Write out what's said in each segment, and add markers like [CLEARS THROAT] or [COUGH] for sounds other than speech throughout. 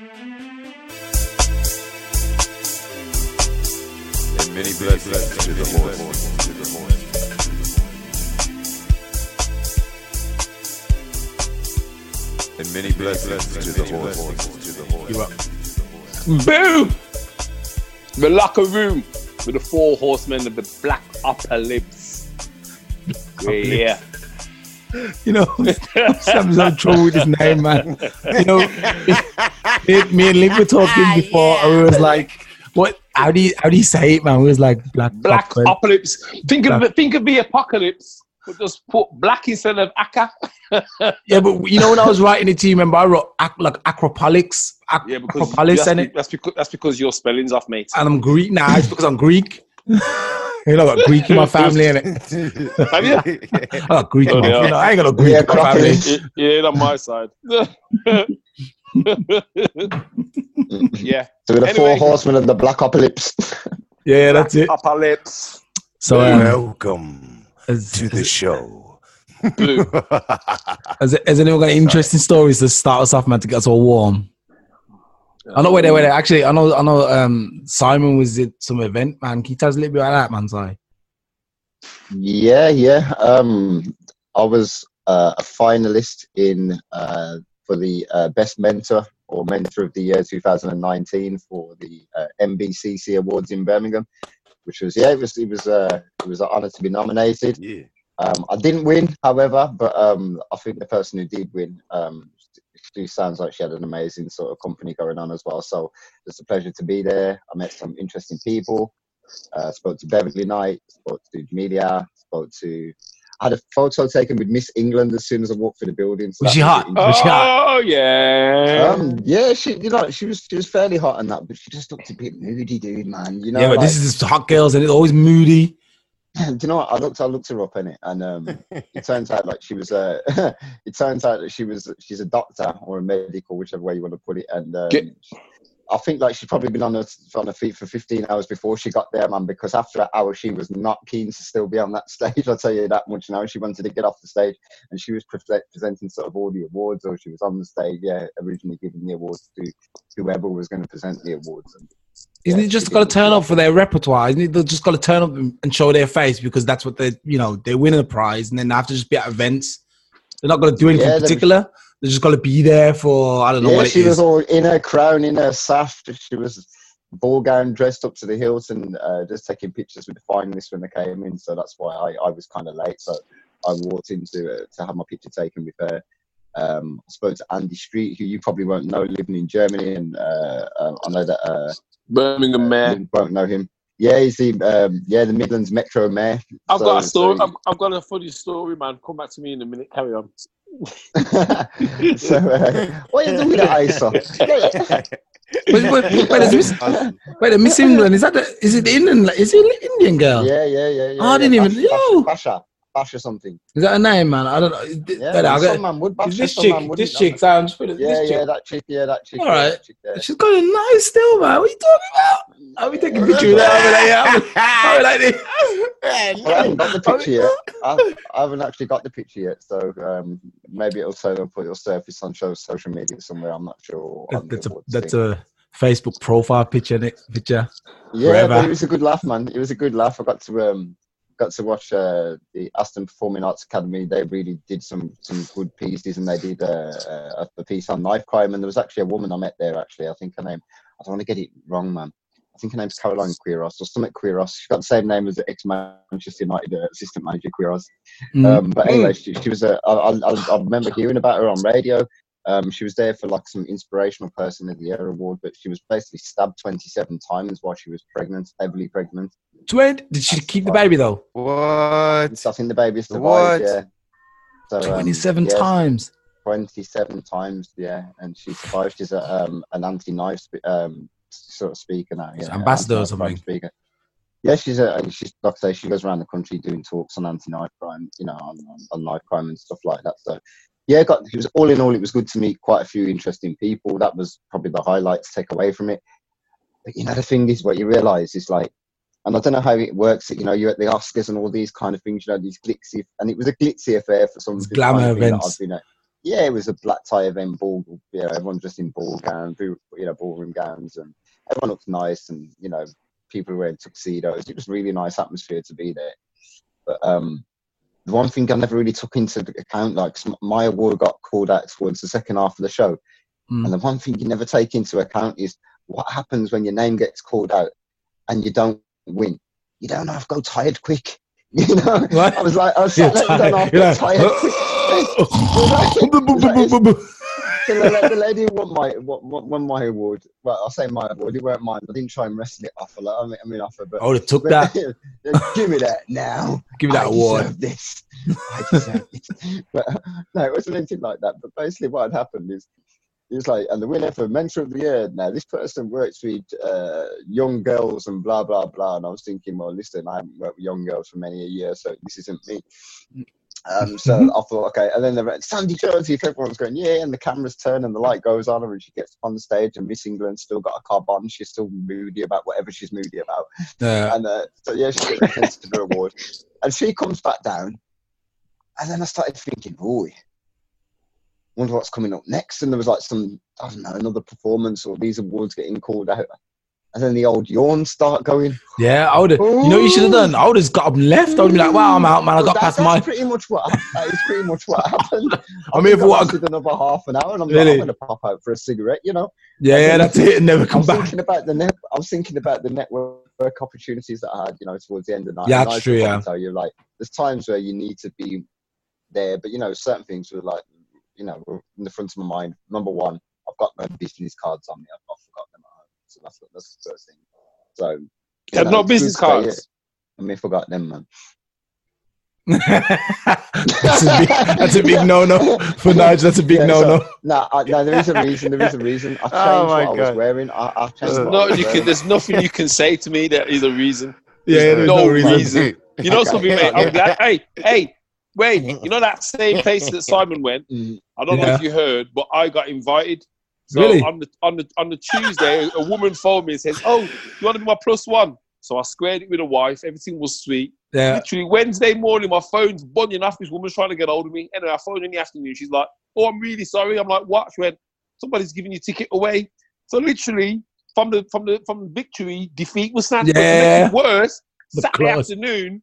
And many blessings to the horse. To the horse. And many blessings to the horse. To the horse. You up? Boom! The locker room with the four horsemen of the black upper lips. Yeah. You know, Sam's on trouble with his name, man. You know, me, me and Liv were talking Ah, before, and we was like, "What? How do you how do you say it, man?" We was like, "Black, Black Buckle." apocalypse. Think of Black. think of the apocalypse, but just put black instead of aka. [LAUGHS] Yeah, but you know when I was writing it to you, remember I wrote ac- like acropolics, ac- Yeah, because acropolis, that's, and it, that's because that's because your spelling's off, mate. and I'm Greek. Nah, it's because I'm Greek. [LAUGHS] you know, I got Greek in my [LAUGHS] family, and it. [LAUGHS] Have you? I got Greek. in Oh, my, yeah. you know, I ain't got no Greek Yeah, in my family. Yeah, yeah, on my side. [LAUGHS] yeah. So we're the four horsemen of the black apocalypse. Yeah, that's it. Upper lips. So, um, Welcome has, to the show. Blue. has, has anyone got any interesting stories to start us off, man, to get us all warm? I know where they were. Actually, I know. I know. Um, Simon was at some event, man. Can you tell us a little bit about that, man? Sorry. Yeah, yeah. Um, I was uh, a finalist in uh, for the uh, best mentor or mentor of the year 2019 for the uh, MBCC Awards in Birmingham, which was yeah, it was it was uh, it was an honour to be nominated. Yeah. Um, I didn't win, however, but um, I think the person who did win, um, she sounds like she had an amazing sort of company going on as well. So it's a pleasure to be there. I met some interesting people. Uh, spoke to Beverley Knight, spoke to Media, spoke to. I had a photo taken with Miss England as soon as I walked through the building. So Was she hot? really Was she hot? Oh yeah. um, yeah, she you know she was she was fairly hot and that, but she just looked a bit moody, dude, man. You know, yeah, but like, this is just hot girls, and it's always moody. [LAUGHS] do you know what? I looked I looked her up in it, and um, it turns out like she was a. [LAUGHS] it turns out that she was she's a doctor or a medical, whichever way you want to put it, and um, Get- I think like she'd probably been on her on her feet for 15 hours before she got there, man. Because after that hour, she was not keen to still be on that [LAUGHS] stage. I'll tell you that much now. She wanted to get off the stage, and she was pre- presenting sort of all the awards, or she was on the stage, yeah, originally giving the awards to whoever was going to present the awards. And, Isn't yeah, it just got to turn up for their repertoire? Isn't it? They just got to turn up and show their face because that's what they, you know, they're winning a prize, and then they have to just be at events. They're not going to do anything Yeah, particular. They're just got to be there for I don't know yeah, what it she was all in her crown, in her sash. She was ball gown, dressed up to the hilt, and uh, just taking pictures with the finalists when they came in. So that's why I, I was kind of late. So I walked in to, uh, to have my picture taken with her. Um, I spoke to Andy Street, who you probably won't know, living in Germany, and uh, uh, I know that uh, Birmingham mayor. you won't know him. Yeah, he's the um, yeah the Midlands Metro Mayor. I've So- got a story. so- I've, I've got a funny story, man. Come back to me in a minute. Carry on. [LAUGHS] so uh, what are you doing at ISA? [LAUGHS] Wait, wait, wait, wait, is Miss, wait, Miss England is that? The, is it the Indian? Is it the Indian girl? Yeah, yeah, yeah. yeah Oh, I didn't yeah. even- Bhasha, yo. Bhasha, Bhasha something. Is that a name, man? I don't know. Yeah, I some man would. is this chick? This chick sounds pretty. Yeah, this yeah, that chick, yeah, that chick. All right, yeah, that chick she's got a nice still, man. What are you talking about? I'll be taking a picture of that. I'll be like, [LAUGHS] I'll be like, this. I haven't got the picture yet. I, I haven't actually got the picture yet, so um, maybe it'll turn up or it'll surface on show, social media somewhere. I'm not sure. That's a that's thing. a Facebook profile picture. Nick, picture. yeah, forever. but it was a good laugh, man. It was a good laugh. I got to um, got to watch uh, the Aston Performing Arts Academy. They really did some some good pieces, and they did uh, a, a piece on knife crime. And there was actually a woman I met there. Actually, I think her name. I don't want to get it wrong, man. I think her name's Caroline Quiros or something Quiros. She's got the same name as the ex Manchester United uh, assistant manager Queiroz. Mm. Um, but anyway, she, she was a. I, I, I remember hearing about her on radio. Um, she was there for like some inspirational person of the year award, but she was basically stabbed 27 times while she was pregnant, heavily pregnant. Twen- Did she keep the baby though? What? So I think the baby What? survived. Yeah. So, um, Twenty-seven yeah, times. 27 times, yeah, and she survived. She's a, um, an anti-knife spe- um, sort of speaker now. Yeah, ambassador or something? Speaker. Yeah, she's a. She's like I say, she goes around the country doing talks on anti-knife crime, you know, on, on, on knife crime and stuff like that. So, yeah, got. It was all in all, it was good to meet quite a few interesting people. That was probably the highlight to take away from it. But you know, the thing is, what you realise is like, and I don't know how it works. You know, you're at the Oscars and all these kind of things. You know, these glitzy, and it was a glitzy affair for some people kind glamour of events. Been at. yeah, it was a black tie event, ball, you know, everyone dressed in ball gowns, you know, ballroom gowns, and everyone looked nice, and you know, people wearing tuxedos. It was a really nice atmosphere to be there. But um, the one thing I never really took into account, like my award got called out towards the second half of the show, Mm. and the one thing you never take into account is what happens when your name gets called out and you don't win. You don't have to go tired quick. [LAUGHS] You know, What? I was like, I was sat there, tired. don't have to go tired quick. Like- the, the lady won my won, won my award. Well, I'll say my award. It weren't mine. I didn't try and wrestle it off. I mean, I mean off her, but I would have took but- that. [LAUGHS] give me that now. Give me that I award. deserve this. I deserve it. [LAUGHS] But no, it wasn't anything like that. But basically, what had happened is, it was like, and the winner for Mentor of the Year. Now, this person works with uh, young girls and blah blah blah. And I was thinking, well, listen, I haven't worked with young girls for many a year, so this isn't me. Um, so I thought, okay, and then the Sandy Jonesy, if everyone's going, yeah, and the cameras turn and the light goes on, and she gets on the stage, and Miss England's still got a cob on, she's still moody about whatever she's moody about. Yeah. And uh, so yeah, she [LAUGHS] gets the award, and she comes back down, and then I started thinking, boy, wonder what's coming up next. And there was like some, I don't know, another performance or these awards getting called out, and then the old yawns start going. Yeah, I would have. You know, you should have done. I would have got up and left. I would be like, "Wow, I'm out, man. I got that- past that's my." pretty much what that is pretty much what happened. I'm here for what another half an hour, and I'm Really? like, I'm going to pop out for a cigarette, you know. Yeah, yeah, that's it. And never come back. I come was back. thinking about the net. I was thinking about the network opportunities that I had, you know, towards the end of the night. Yeah, that's true, yeah. Tell you, like, there's times where you need to be there, but you know, certain things were like, you know, in the front of my mind. Number one, I've got my business cards on me. I've not forgotten them at so that's that's the first thing. So, You had know, no business good to say, cards. I mean, forgot them, man. [LAUGHS] that's, a big, that's a big no-no for Nigel. That's a big Yeah, no-no. No, I, no, there is a reason. There is a reason. I [LAUGHS] changed Oh, my what I was God. wearing. I, I changed. Uh, what I was you can. wearing. There's nothing you can say to me that is a reason. [LAUGHS] Yeah, yeah, there's no no reason. reason. You know Okay. something, mate. I'm glad. Hey, hey, wait. You know that same place that Simon went. Mm. I don't know Yeah. if you heard, but I got invited. So Really? on the on the on the Tuesday, a woman phoned me and says, "Oh, you want to be my plus one?" So I squared it with a wife. Everything was sweet. Yeah, Literally Wednesday morning, my phone's buzzing off. This woman's trying to get hold of me. Anyway, I phoned in the afternoon. She's like, "Oh, I'm really sorry." I'm like, "What?" She went, "Somebody's giving your ticket away." So literally, from the from the from victory, defeat was snatched. Yeah. worse, The Saturday afternoon,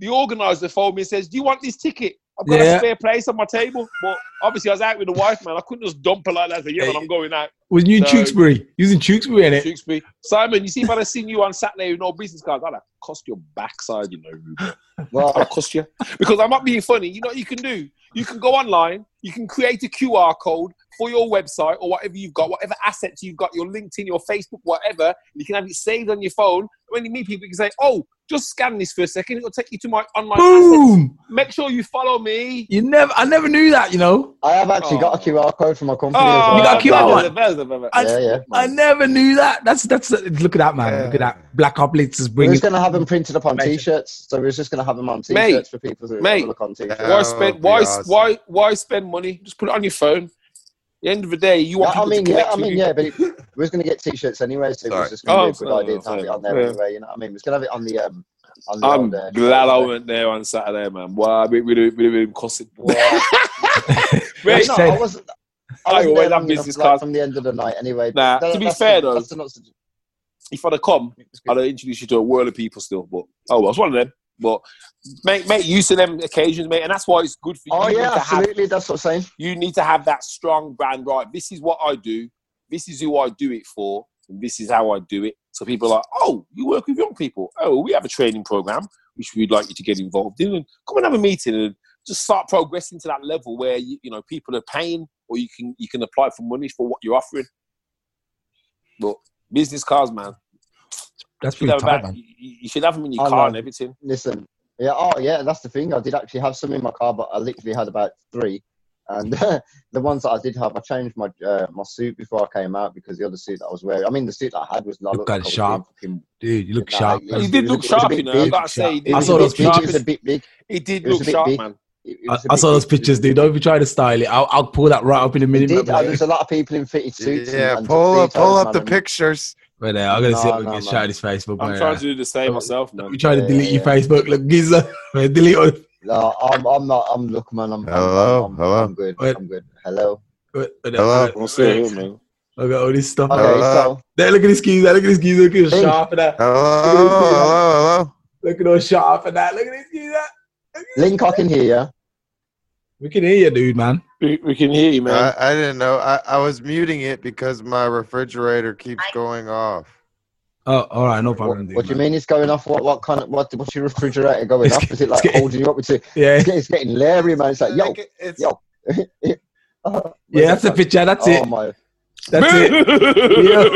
the organizer phoned me and says, "Do you want this ticket?" I've got Yeah. a spare place on my table. But obviously, I was out with the wife, man. I couldn't just dump her like that. Say, yeah, man, I'm going out. was you in So- Tewkesbury? You was in Tewkesbury, innit? Tewkesbury. Simon, you see, if I'd have seen you on Saturday with no business cards, I'd have cost your backside, you know, Ruben. [LAUGHS] Well, I'd cost you. Because I'm not being funny. You know what you can do? You can go online, you can create a QR code for your website or whatever you've got, whatever assets you've got, your LinkedIn, your Facebook, whatever. You can have it saved on your phone. When you meet people, you can say, oh, just scan this for a second. It'll take you to my online assets. Boom! Make sure you follow me. You never. I never knew that. You know. I have actually got a Oh. QR code for my company. Oh, as well. You got a QR one? I- Yeah, yeah. I never knew that. That's that's. Look at that, man. Look at that. Black Ops is We bringing. was going to have them printed up on Amazing. T-shirts, so we was just going to have them on T-shirts for people to mate. look on T-shirts. Why Oh, spend? Why? awesome. Why? Why spend money? Just put it on your phone. At the end of the day, you Yeah, want I mean, to yeah, connect I with mean, you. yeah, but it, [LAUGHS] we was going to get T-shirts anyway, so it was just going Oh, to be a good oh, idea to have it on there yeah. anyway. You know, what I mean, we was going to have it on the um, on the I'm old, uh, glad I went there on Saturday, man. Wow, we would have been costing. Well, Wait, no, said- I wasn't. I I wasn't I always have long enough, business like, cards. from the end of the night anyway. Nah, That- to be fair, the- though, that's the if I'd have come. I'd have introduced you to a world of people still. But oh, well, it's one of them. But make make use of them occasions, mate, and that's why it's good for you. Oh You yeah, need to have absolutely. That's what I'm saying. you need to have that strong brand right this is what i do this is who i do it for and this is how i do it so people are like oh you work with young people oh we have a training program which we'd like you to get involved in and come and have a meeting and just start progressing to that level where you, you know people are paying or you can you can apply for money for what you're offering but business cards man That's you, should pretty have tight, about, man. you, you should have them in your I car know. and everything Listen, yeah, oh yeah, that's the thing. I did actually have some in my car, but I literally had about three. And [LAUGHS] the ones that I did have, I changed my uh, my suit before I came out because the other suit that I was wearing, I mean, the suit that I had was not. Look at it sharp. Dude, you look Nah, sharp. it man. he did look was a- it was a sharp bit you know i big. gotta say he I look saw those bit sharp. It was a bit big. he did it look sharp big. man It- it I, was a I bit saw those pictures, dude. Don't be trying to style it. I'll, I'll pull that right up in a minute. did. man. uh, There's a lot of people in fitted suits. and- Yeah, and pull up, pull up the pictures. Right there, I'm gonna see if No, we can no. shout his Facebook. i'm man. trying to do the same Don't- myself Don't man be trying to Yeah, delete yeah, your Facebook. Look, Giza, [LAUGHS] man, delete all. No, I'm, I'm not. I'm look, man. I'm, I'm- Hello? I'm, I'm, Hello? I'm good. Wait. I'm good. Hello. Wait, wait, Hello? wait, What's it, man? Look at all this stuff. Okay, Hello? so There, look at this keys. Look at this keys. Look at this Hey. sharp and that. Hello, hello, hello. Look at those sharp and that. Look at this keys. That. Link, I can hear you. We can hear you, dude, man. We, we can hear you, man. I, I didn't know. I, I was muting it because my refrigerator keeps going off. Oh, all right, no What, problem. dude, what do you mean it's going off? What what kind of what? What's your refrigerator going It's- off? Is it like getting- holding you up? It's, [LAUGHS] Yeah, it's, getting, it's getting Larry, man. It's like yo, It's- yo. [LAUGHS] Oh, yeah, that's the picture. That's oh it. my, That's it. [LAUGHS]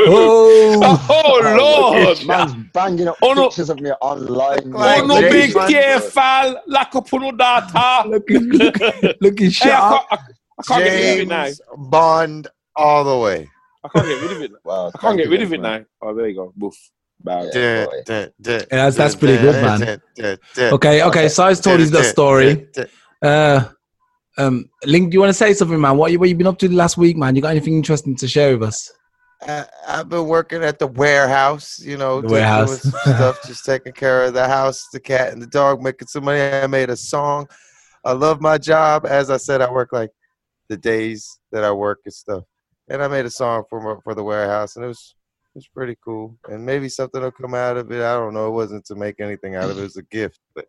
oh, Oh. Lord! man's banging up Oh, no. pictures of me online. Oh, like Oh, no James big Bond. careful, like up on the data. Look, look, look at Hey, I sharp. can't, I, I can't get rid of it now. James Bond all the way. I can't get rid of it. Wow, I can't get rid of it man. now. Oh, there you go. Boof. Bad. Yeah. Dun, boy. dun, dun, Yeah, that's- that's dun, pretty good, man. Okay, okay. Okay. So I told you the story. dun, dun. Uh, um, Link, do you want to say something, man? What you what you been up to the last week, man? You got anything interesting to share with us? I, I've been working at the warehouse, you know, The warehouse. some [LAUGHS] stuff, just taking care of the house, the cat, and the dog, making some money. I made a song. I love my job. As I said, I work like the days that I work and stuff. And I made a song for my, for the warehouse, and it was it was pretty cool. And maybe something will come out of it. I don't know. It wasn't to make anything out of it. It was a gift, but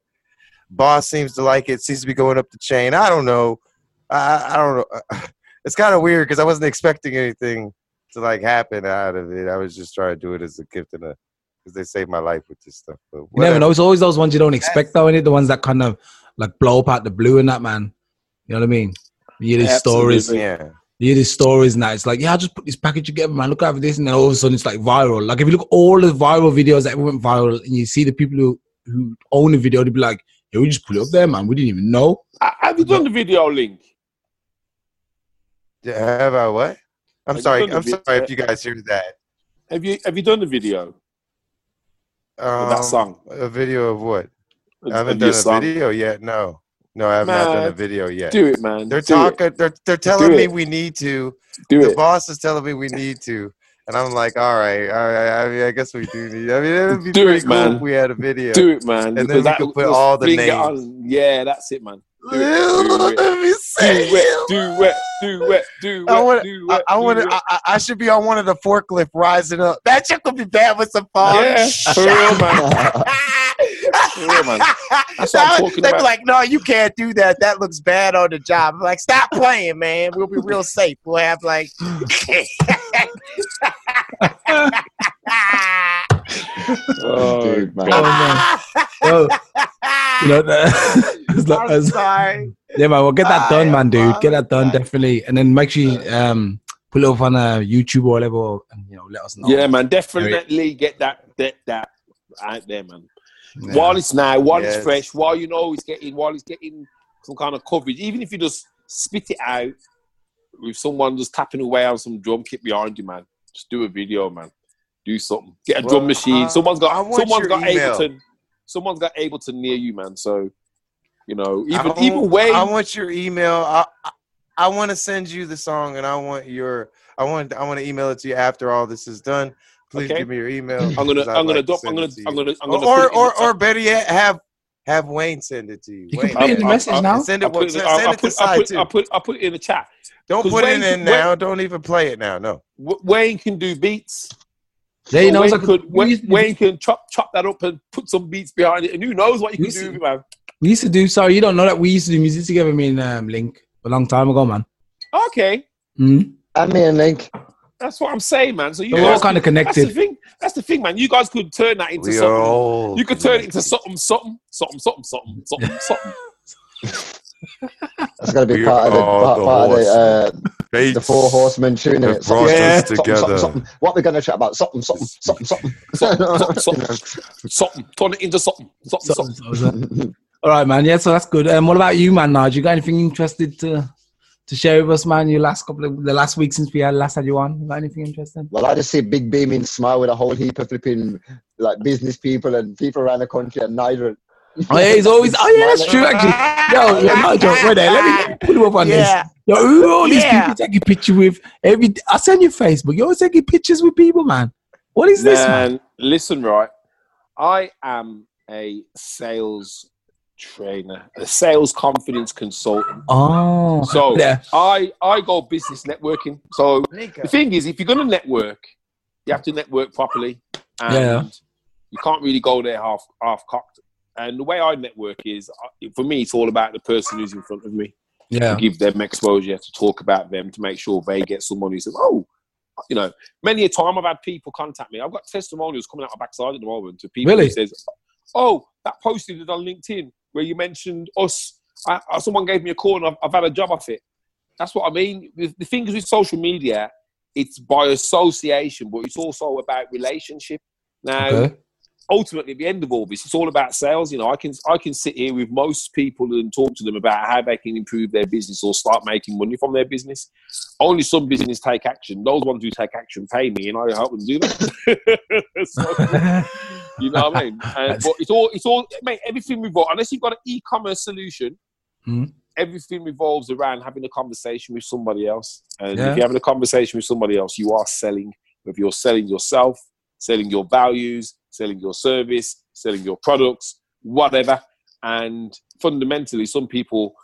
boss seems to like it. Seems to be going up the chain. I don't know. I I don't know. [LAUGHS] It's kind of weird because I wasn't expecting anything to like happen out of it. I was just trying to do it as a gift and a because they saved my life with this stuff. But You never whatever. know. It's always those ones you don't expect, though, innit? The ones that kind of like blow up out the blue and that, man. You know what I mean? You hear these stories. Yeah. You hear these stories and that. It's like, yeah, I just put this package together, man. Look out for this. And then all of a sudden it's like viral. Like if you look at all the viral videos that went viral and you see the people who, who own the video, they'd be like, yeah, we just put it up there, man. We didn't even know. Uh, Have you done the video link? Yeah, Have I what? I'm Have sorry. I'm vid- sorry if you guys hear that. Have you Have you done the video of Um, that song? A video of what? Of- I haven't done a song? video yet. No, no, I have not done a video yet. Do it, man. They're do talking. They're they're telling Do me it. we need to. It. Do the it. boss is telling me we need to, and I'm like, all right, all right. I mean, I guess we do need. I mean, it would be Do pretty it, cool man. if we had a video. Do it, man. And then because we that could put all the names. Yeah, that's it, man. Do it, do Let it. me Do it, do it, do it, do I it, want. do it. I it. I, I- I should be on one of the forklift rising up. That shit could be bad with some fog. Yeah, for real, man. [LAUGHS] For real, man. [LAUGHS] That's what I'm talking They'd be about. like, "No, you can't do that. That looks bad on the job." I'm like, "Stop playing, man. We'll be real safe. We'll have like." [SIGHS] Oh, Dude, man. Oh, man. Oh, you know, [LAUGHS] as long I'm as- sorry. yeah, man. Well, get that I done, man, dude. Get that done, apologize. definitely. And then make sure you um, put it up on uh, YouTube or whatever, and you know, let us know. Yeah, man. Definitely get that that that out there, man. While it's now, while Yes. it's fresh, while you know it's getting, while it's getting some kind of coverage, even if you just spit it out with someone just tapping away on some drum kit behind you, man. Just do a video, man. Do something. Get a Well, drum machine. uh, someone's got. Someone's got email. able to. Someone's got Ableton near you, man. So, you know, even want- even way. I want your email. I I, I want to send you the song, and I want your. I want. I want to email it to you after all this is done. Please Okay. give me your email. I'm gonna. 'cause I'd I'm gonna. like to Dump, I'm gonna. to I'm gonna. I'm gonna. or put or or better yet, have have Wayne send it to you. You can Wayne, put it in the message I'll- now. Send I'll it. put Send, it, I'll, send I'll it put, I'll, side put. I'll put. I'll put it in the chat. Don't 'cause put Wayne it in can- now. Don't even play it now. No. Wayne can do beats. Yeah, you know, Wayne, like, could, we, Wayne, to, Wayne can chop chop that up and put some beats behind it, and who knows what you can see- do, man. we used to do. Sorry, you don't know that we used to do music together. Me and um, Link a long time ago, man. Okay, Mm-hmm. And me and Link. That's what I'm saying, man. So you So we're all guys kind of could- That's the thing. That's the thing, man. You guys could turn that into We are something. all. You could turn it into something, something, something, something, something, something, something. That's gonna be We part of the part, the part of the, uh, Fates the four horsemen tuning it. brought Something, us something, something, together. something, something. What we're gonna chat about? Something, something, something, something. Something, something, something. Turn it into something, something, So- something. so- so- all right, man. Yeah, so that's good. Um, what about you, man? Naj, you got anything interested to to share with us, man? Your last couple of the last week since we had last had you on. You got anything interesting? Well, I just see Big Beaming smile with a whole heap of flipping like business people and people around the country, and neither. Oh yeah, he's always. Oh yeah, that's true. Actually, yo, yo, Nigel, wait there. Let me, let me put him up on Yeah. this. Yo, who are all these Yeah. people taking picture with? Every I send you Facebook. You're always taking pictures with people, man. What is this, man? Man, listen, right. I am a sales trainer, a sales confidence consultant. Oh, So [LAUGHS] yeah. I I go business networking. So the thing is, if you're going to network, you have to network properly, and Yeah. you can't really go there half half cocked. And the way I network is, uh, for me, it's all about the person who's in front of me. Yeah. To give them exposure, to talk about them, to make sure they get someone who says, "Oh, you know." Many a time I've had people contact me. I've got testimonials coming out my backside at the moment to people Really? who says, "Oh, that post you did on LinkedIn where you mentioned us. I, I- someone gave me a call and I've, I've had a job off it." That's what I mean. The, the thing is with social media, it's by association, but it's also about relationship. Now, Okay. ultimately, at the end of all this, it's all about sales. You know, I can I can sit here with most people and talk to them about how they can improve their business or start making money from their business. Only some businesses take action. Those ones who take action pay me, and I help them do that. [LAUGHS] So, [LAUGHS] you know what I mean? [LAUGHS] And, but it's all it's all mate. Everything revolves unless you've got an e-commerce solution. Mhm. Everything revolves around having a conversation with somebody else. And Yeah. if you're having a conversation with somebody else, you are selling. If you're selling yourself, selling your values, selling your service, selling your products, whatever. And fundamentally, some people,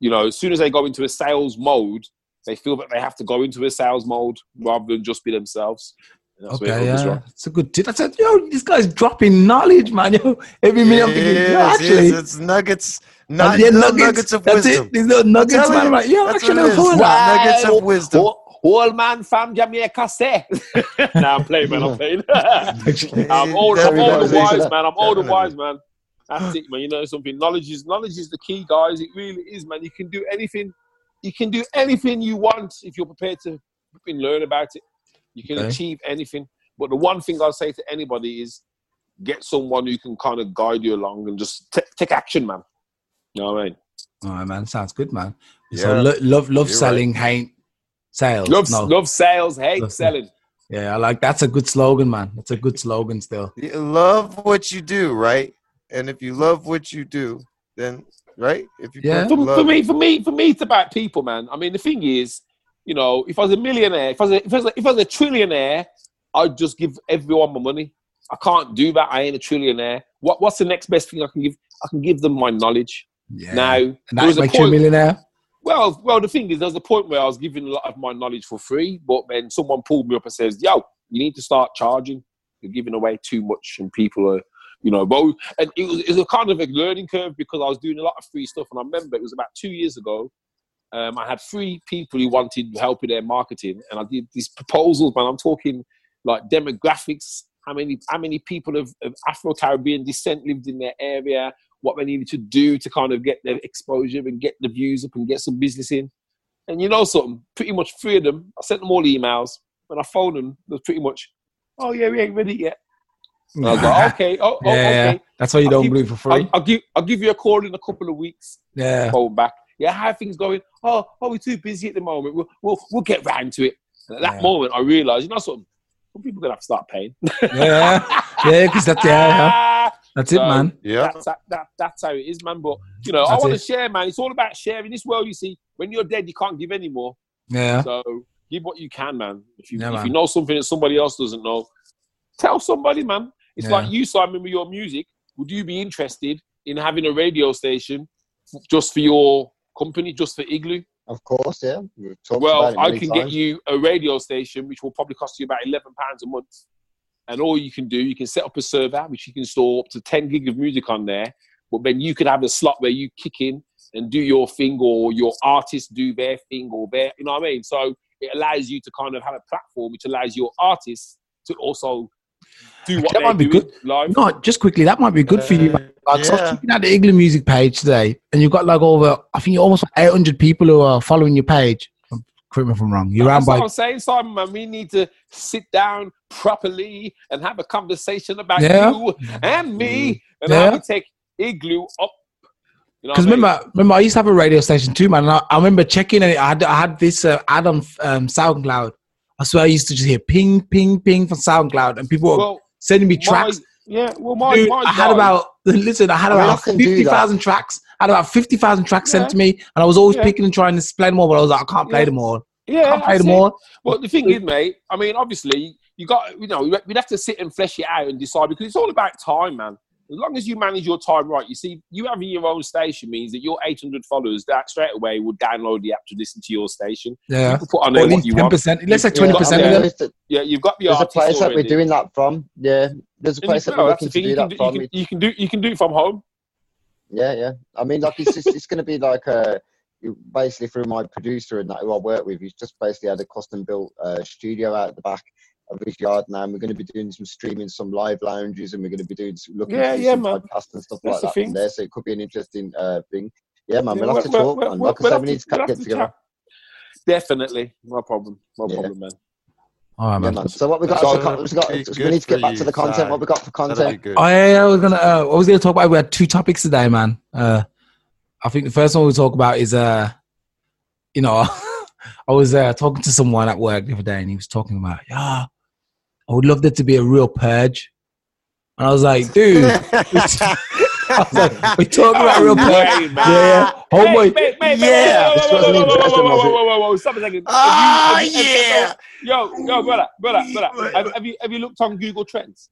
you know, as soon as they go into a sales mode, they feel that they have to go into a sales mode rather than just be themselves. And that's Okay, yeah, it's a good tip. I said, yo, this guy's dropping knowledge, man. Yo, every minute I'm thinking, Yes, yo, yes, it's nuggets, not yeah, little nuggets, of that's wisdom. it. These little nuggets, telling man. I'm you, like, yo, that's actually, what it I'm is. doing Nuggets of wisdom. Whole, whole man from Jamaica say. [LAUGHS] [LAUGHS] nah, I'm playing, man. I'm [LAUGHS] playing. I'm old. I'm old and wise, man. I'm old and wise, man. That's it, man. You know something. Knowledge is knowledge is the key, guys. It really is, man. You can do anything. You can do anything you want if you're prepared to learn about it. You can Okay. achieve anything. But the one thing I'll say to anybody is get someone who can kind of guide you along and just t- take action, man. You know what I mean? All right, man. Sounds good, man. So lo- love, love You're selling, hate sales. Love, no. love sales, hate Love- selling. Yeah, I like that's a good slogan, man. That's a good slogan still. You love what you do, right? And if you love what you do, then right? If you Yeah. put for, for me, for me, for me, it's about people, man. I mean, the thing is, you know, if I was a millionaire, if I was a, if I was a, if I was a trillionaire, I'd just give everyone my money. I can't do that. I ain't a trillionaire. What What's the next best thing I can give? I can give them my knowledge. Yeah. Now, and that a makes you a millionaire. Well, well, the thing is, there was a point where I was giving a lot of my knowledge for free, but then someone pulled me up and says, "Yo, you need to start charging. You're giving away too much, and people are, you know." Well, and it was, it was a kind of a learning curve because I was doing a lot of free stuff, and I remember it was about two years ago. Um, I had three people who wanted help with their marketing, and I did these proposals. Man, I'm talking like demographics. How many how many people of, of Afro Caribbean descent lived in their area? What they needed to do to kind of get their exposure and get the views up and get some business in. And you know something? Pretty much three of them. I sent them all emails. When I phoned them, they was pretty much, "Oh yeah, we ain't ready yet." And I was like, [LAUGHS] "Okay, oh, oh yeah, okay." that's why you I'll don't keep- believe for free. I'll, I'll give I'll give you a call in a couple of weeks. yeah, Phone back. Yeah, how are things going? Oh, oh, we're too busy at the moment. We'll we'll, we'll get round to it. And at that Yeah. moment, I realised, you know, something. Some people are gonna have to start paying. yeah, yeah, because that's yeah, yeah, [LAUGHS] that's it, man. yeah. That's that, that, that's how it is, man. But you know, I want to share, man. It's all about sharing. This world, you see, when you're dead, you can't give anymore. Yeah, So give what you can, man. If you Yeah, if man. you know something that somebody else doesn't know, tell somebody, man. It's Yeah. like you, Simon, with your music. Would you be interested in having a radio station f- just for your company, just for Igloo? Of course, yeah. We've talked about Well, I can get you a radio station, which will probably cost you about eleven pounds a month. And all you can do, you can set up a server, which you can store up to ten gig of music on there. But then you could have a slot where you kick in and do your thing, or your artists do their thing, or their, you know what I mean. So it allows you to kind of have a platform which allows your artists to also do what That might be good. live. No, just quickly, that might be good for you. Uh, man. Like, so I was yeah. checking out the Igloo music page today, and you've got like over, I think, almost 800 people who are following your page. Correct me if I'm wrong. You're around That's what by I'm saying, Simon. Man, we need to sit down properly and have a conversation about Yeah. you and me, and Yeah. how we take Igloo up. You know Because I mean? remember, remember, I used to have a radio station too, man. And I, I remember checking it. I had, I had this uh, ad on um, SoundCloud. I swear, I used to just hear ping, ping, ping from SoundCloud, and people were well, sending me my- tracks. yeah, well, my, Dude, my I had about [LAUGHS] listen. I had I about can do fifty thousand tracks. I had about fifty thousand tracks Yeah. sent to me, and I was always Yeah. picking and trying to play them all. But I was like, I can't play Yeah. them all. yeah, can't play them it. all. Well, the thing is, mate. I mean, obviously, you got you know we'd have to sit and flesh it out and decide because it's all about time, man. As long as you manage your time right, you see, you having your own station means that your 800 followers that straight away will download the app to listen to your station. Yeah. You can put on Or there what you ten want. percent. Let's say twenty percent yeah. of them. There's a, Yeah, you've got the there's a artist place that we're doing that from. Yeah, there's a place you- that no, we're looking to do You that do, you, from. can, you can do you can do it from home. Yeah, yeah. I mean, like it's just, it's going to be like a. basically through my producer and that who I work with. He's just basically had a custom built uh, studio out the back of his yard now. And we're going to be doing some streaming, some live lounges, and we're going to be doing some, looking Yeah, to do yeah, some man. podcasts and stuff That's like that from there. So it could be an interesting uh thing. Yeah, man. Yeah, we'll have to we'll- talk. we'll- man. we'll- Like I we'll said, we need to- to get to together. chat. Definitely, no problem, no Yeah. problem, man. All right, Yeah, man. man. So what we got? So for con- we got be we need to get for back to the content. Si. What we got for That'll be content? good. I, I was gonna. Uh, I was gonna talk about. We had two topics today, man. Uh, I think the first one we'll talk about is uh, you know, [LAUGHS] I was uh, talking to someone at work the other day, and he was talking about, yeah, I would love there to be a real purge, and I was like, dude, was like, we're talking about a real purge. Man. Yeah, yeah. Oh my, Mate, mate, mate, Yeah. whoa, This whoa, wasn't whoa, whoa, whoa, whoa, whoa, whoa, whoa, stop a second. Oh, you- have you- yeah. Yo, yo, brother, brother, brother. Have, have you have you looked on Google Trends?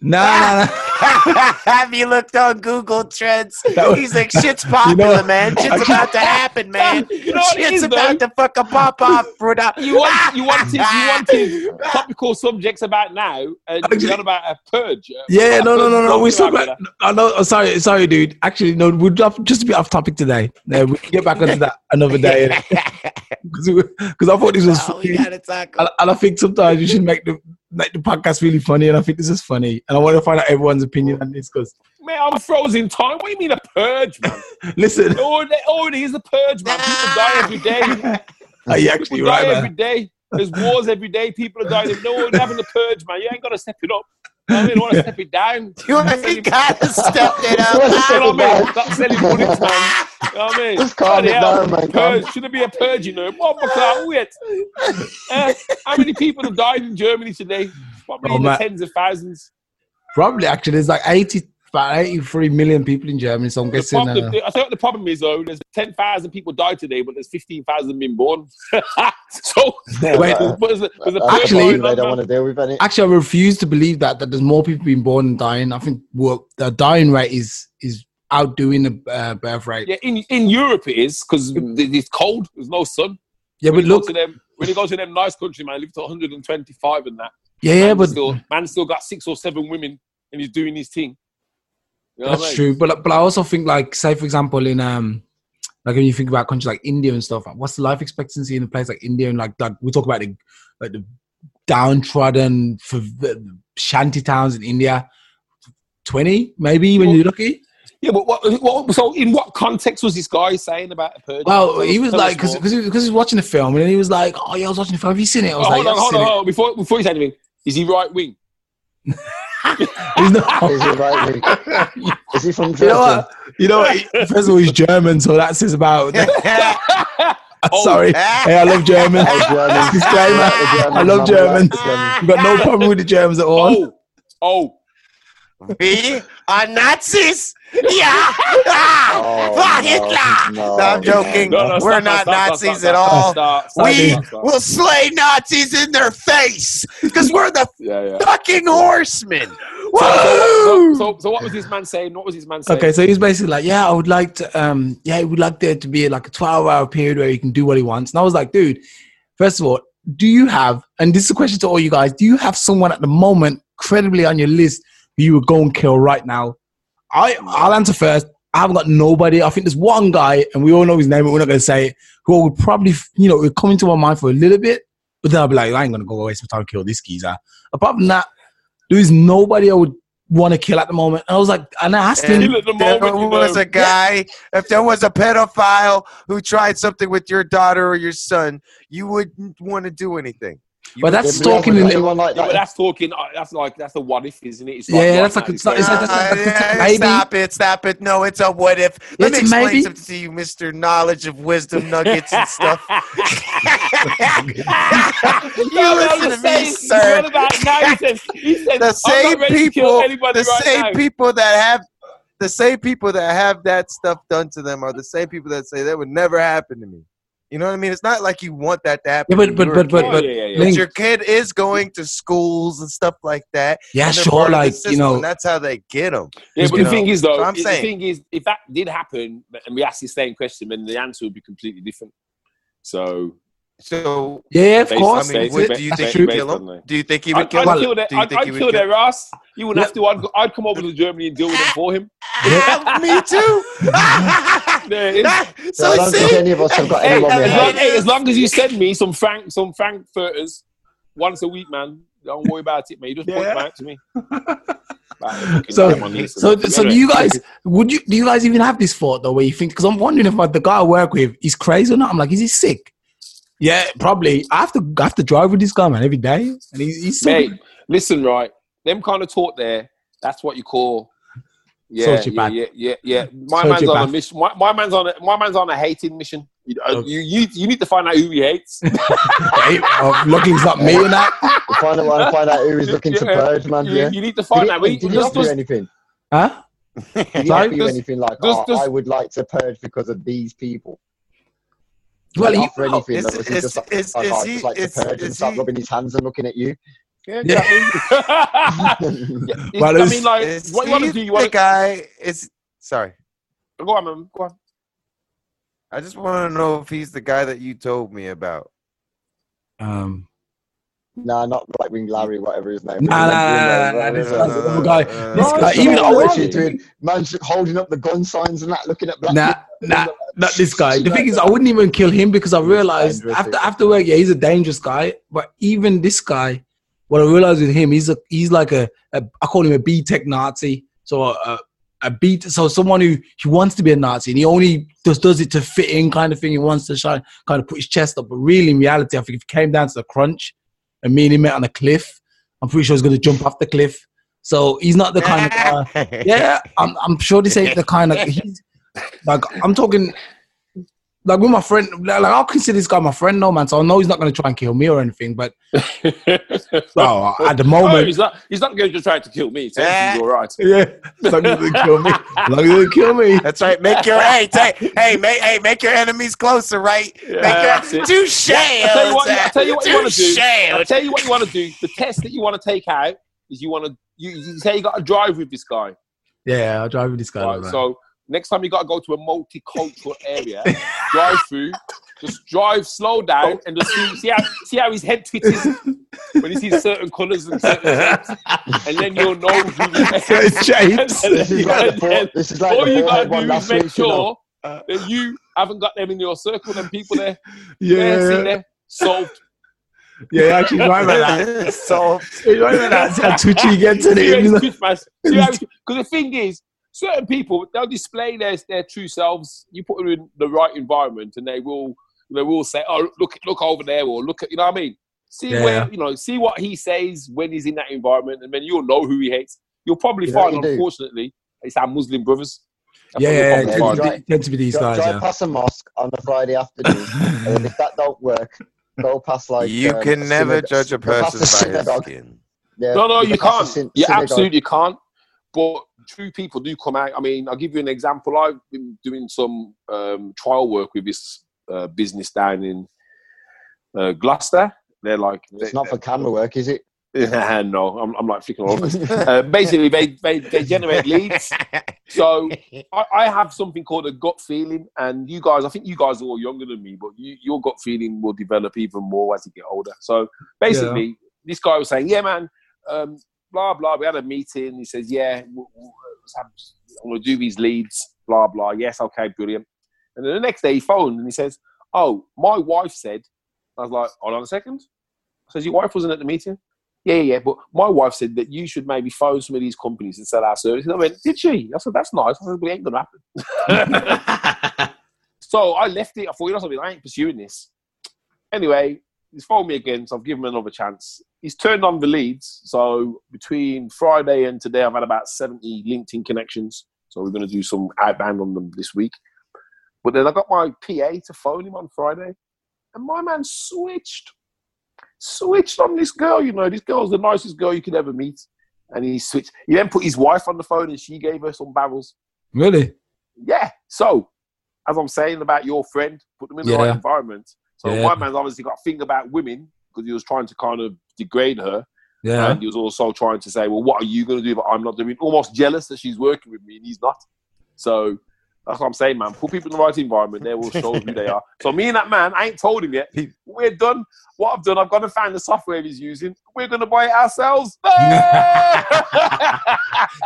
No, no, no. [LAUGHS] Have you looked on Google Trends? [LAUGHS] Was- He's like, [LAUGHS] shit's popular, know- man. Shit's about to happen, man. You know Shit's is, about though? to fucking pop off, brother. You want you wanted you wanted topical subjects about now, and you're on about a purge. Uh, yeah, no, no, no, no. We're still talking. I know. Sorry, sorry, dude. Actually, no. We're just bit off topic today. Yeah, we can get back onto that another day because [LAUGHS] I thought this was Oh, funny, gotta talk. and, and I think sometimes you should make the make the podcast really funny, and I think this is funny, and I want to find out everyone's opinion on this because Man, I'm frozen time. What do you mean a purge, man? [LAUGHS] listen, oh, it already is a purge, man. People die every day. [LAUGHS] are you actually People die right, every man? day. There's wars every day. People are dying. No, we're having a purge, man. You ain't got to step it up. You I mean, I want to step it down. [LAUGHS] You ain't gotta [LAUGHS] step it You wanna up. step You know it what I mean? down. Stop selling bullets, man. You know what I mean? Just calm Bloody it down, man. Purge. Should it be a purge, you know? What the fuck? Wait. Uh, how many people have died in Germany today? Probably Oh, in the man. tens of thousands. Probably actually, there's like eighty, about eighty-three million people in Germany, so I'm The guessing. problem, Uh, I think the problem is though, there's ten thousand people died today, but there's fifteen thousand been born. [LAUGHS] so Wait, there's, there's a That's purge Actually- problem they don't want to deal with any. actually, I refuse to believe that that there's more people being born and dying. I think well, the dying rate is is outdoing the uh, birth rate. Yeah, in in Europe it is because it's cold. There's no sun. Yeah, when but look, to them, when you go to them nice country, man, live to 125 and that. yeah, yeah, man but still, man still got six or seven women, and he's doing his thing. You know That's what I mean? true, but but I also think like say for example in um like when you think about countries like India and stuff, what's the life expectancy in a place like India and like like we talk about the like the downtrodden for the shanty towns in India, twenty maybe when you're lucky. Yeah, but what, what? So, in what context was this guy saying about a purge? Well, he was like because he, was watching the film and then he was like, oh yeah, I was watching the film. Have you seen it? I was Oh, like, hold on, hold on, hold on. Before before you say anything, is he right wing? It." [LAUGHS] He's not- Is he right? [LAUGHS] Rick? Is he from you know what? You know what? He- First of all, he's German, so that says about. [LAUGHS] Oh, Sorry, hey, I love German. Germans. Disclaimer. The Germans, I love man, we like Germans. the Germans. We've got no problem with the Germans at all. oh, oh. We are Nazis. Yeah. Ah, Oh, Fuck no, Hitler. no, No, I'm joking. No, no, We're stop, not stop, stop, Nazis stop, at all. stop, stop, We stop, stop. will slay Nazis in their face because we're the [LAUGHS] Yeah, yeah. fucking horsemen. So, so, Woo! so, so, what was this man saying? What was this man saying? Okay, so he's basically like, yeah, I would like to, um, yeah, he would like there to be like a 12 hour period where he can do what he wants. And I was like, dude, first of all, do you have, and this is a question to all you guys, do you have someone at the moment credibly on your list who you would go and kill right now? I, I'll answer first. I haven't got nobody. I think there's one guy, and we all know his name, but we're not going to say it, who would probably, you know, would come into my mind for a little bit, but then I'll be like, I ain't going to go waste my time to kill this geezer. Apart from that, there is nobody I would want to kill at the moment. And I was like, and I asked him, Kill at the If there moment, you was know. a guy, if there was a pedophile who tried something with your daughter or your son, you wouldn't want to do anything. You But that's Did we ever stalking meet in the- anyone like Yeah, that? that's talking. uh, That's like that's a what if, isn't it? It's Yeah, like yeah, right that's like- now, it's not- it's like- that's like- yeah, maybe. Stop it, stop it. No, it's a what if. Let It's me explain maybe. something to you, Mr. Knowledge of Wisdom Nuggets and stuff. [LAUGHS] you No, listen to just me, sir. What about now? He says, the same not ready to kill people, the right same now. people that have the same people that have that stuff done to them are the same people that say that would never happen to me. You know what I mean? It's not like you want that to happen. Yeah, but- when but- you were a but- but- Oh, but- yeah, yeah, yeah. But your kid is going to schools and stuff like that. Yeah, sure. part of the Like you know, and that's how they get them. Yeah, but the know, thing is, though, so I'm the saying- thing is, if that did happen, and we asked the same question, then the answer would be completely different. So, So, yeah, of Based- course. I mean, Based- would, do you think he'd kill on him? Do you think he would I'd, kill I'd him? kill, their, I'd, I'd he would kill kill their ass. You wouldn't have to. I'd, I'd come over to Germany and deal with them for him. [LAUGHS] Ah, Me too. [LAUGHS] Yeah, it's- So I so don't think any of us have got Hey, anyone we as, long, hey, as long as you send me some frank, some frankfurters once a week, man. Don't worry about it, man. You just point Yeah. them out to me. [LAUGHS] Right, So- fucking come on, listen. So, so do you guys would you do you guys even have this thought though, where you think? Because I'm wondering if like, the guy I work with is crazy or not. I'm like, is he sick? Yeah, probably. I have to I have to drive with this guy man every day, and he's, he's so Mate, listen, right? Them kind of talk there. That's what you call. Yeah, yeah, yeah, yeah, yeah. [LAUGHS] My man's on a mission. My, my man's on a my man's on a hating mission. You, uh, Okay. you, you, you need to find out who he hates. [LAUGHS] Hey, oh, lucky not me and that. We find out, wanna find out who is looking to purge, man. you, Yeah. you need to Did find he, out. did We, he just, offer you anything? Huh? [LAUGHS] Did he Sorry? offer you anything like, does- oh, does- I would like to purge because of these people? Well, he he- offer anything? Is- or was is- just like, is- like, is I'd he- just like to is- purge and start rubbing his hands and looking at you? Yeah, Yeah. exactly. [LAUGHS] Yeah, Well, I mean, like, Is what you want to do? You want to guy? Is sorry. go on, man. Go on. I just want to know if he's the guy that you told me about. Um, nah, not right wing Larry, whatever his name. Nah, was. nah, nah, nah, nah, this guy's the guy- this guy- even not I what would- you're doing. Man's holding up the gun signs and that, looking at black nah, people. nah, not this guy. The thing is, I wouldn't even kill him because I realized after after work, yeah, he's a dangerous guy. But even this guy, what I realized with him, he's a he's like a, a I call him a BTEC Nazi. So uh, a, a beat, so someone who he wants to be a Nazi and he only just does it to fit in, kind of thing. He wants to shine, kind of put his chest up. But really, in reality, I think if it came down to the crunch, and me and him met on a cliff, I'm pretty sure he's going to jump off the cliff. So he's not the kind of guy [LAUGHS] yeah, I'm, I'm sure this ain't the kind of he's like I'm talking like with my friend like I'll consider this guy my friend no man so I know he's not gonna try and kill me or anything but [LAUGHS] well at the Oh, moment he's not. He's not going to try to kill me. So he's all right. yeah as long as he doesn't kill me as long as he kill me That's right. Make your hey, hey, hey, make hey, make your enemies closer, right? Yeah, make that's your touche. I tell you what. I tell you what you want to do. I tell you what you want to do. The test that you want to take out is you want to. You, you say you got to drive with this guy. yeah I'll drive with this guy Right, man. so next time you got to go to a multicultural area, drive through. Just drive slow down oh. and just see, see how see how his head twitches when he sees certain colours and certain shapes, and then you'll know who Certain [LAUGHS] shapes. [LAUGHS] This is like the And four, this is like all you gotta do is make week. You know. sure that you haven't got them in your circle, them people there. Yeah, yeah there, solved. yeah actually right about that so right about that [LAUGHS] See how twitchy he gets in it he's twitch, man. See how he's- Because the thing is, certain people they'll display their their true selves. You put them in the right environment, and they will they will say, "Oh, look look over there," or "Look at," you know what I mean? See Yeah. where you know, see what he says when he's in that environment, and then you'll know who he hates. You'll probably You know what find, you do? unfortunately, it's our Muslim brothers. Yeah what yeah, yeah, probably it find. tends to be- tends to be these Dri- guys drive yeah past a mosque on a Friday afternoon, [LAUGHS] and if that don't work, go past like you um, can never synagogue- judge a person by his skin. Yeah, No, no, go you can't. syn- You synagogue. absolutely can't. But true people do come out. I mean, I'll give you an example. I've been doing some um, trial work with this uh, business down in uh, Gloucester. They're like, It's not for camera work, is it? [LAUGHS] no, I'm, I'm like flicking all [LAUGHS] uh, basically, they, they, they generate leads. [LAUGHS] So I, I have something called a gut feeling, and you guys, I think you guys are all younger than me, but you, your gut feeling will develop even more as you get older. So basically, this guy was saying, "Yeah, man, um, blah blah." We had a meeting. He says, "Yeah, we'll, we'll have, I'm going to do these leads." Blah blah. Yes, okay, brilliant. And then the next day, he phoned and he says, "Oh, my wife said." I was like, "Hold on a second. Says your wife wasn't at the meeting. Yeah, yeah, yeah, but my wife said that you should maybe phone some of these companies and sell our services. I went, did she? I said, that's nice. I said, but it ain't gonna happen. [LAUGHS] so I left it. I thought, you know something, I ain't pursuing this. Anyway, he's phoned me again, so I've given him another chance. He's turned on the leads. So between Friday and today, I've had about 70 LinkedIn connections. So we're going to do some outbound on them this week. But then I got my PA to phone him on Friday, and my man switched switched on this girl. You know, this girl's the nicest girl you could ever meet. And he switched. He then put his wife on the phone and she gave her some barrels. really Yeah. So as I'm saying about your friend, put them in the right environment. So Yeah. my man's obviously got a thing about women because he was trying to kind of degrade her, Yeah. and he was also trying to say, "Well, what are you going to do?" But I'm not doing. Almost jealous that she's working with me and he's not. So that's what I'm saying, man. Put people in the right environment. They will show who they are. So me and that man, I ain't told him yet. We're done. What I've done, I've gone and found the software he's using. We're going to buy it ourselves. [LAUGHS]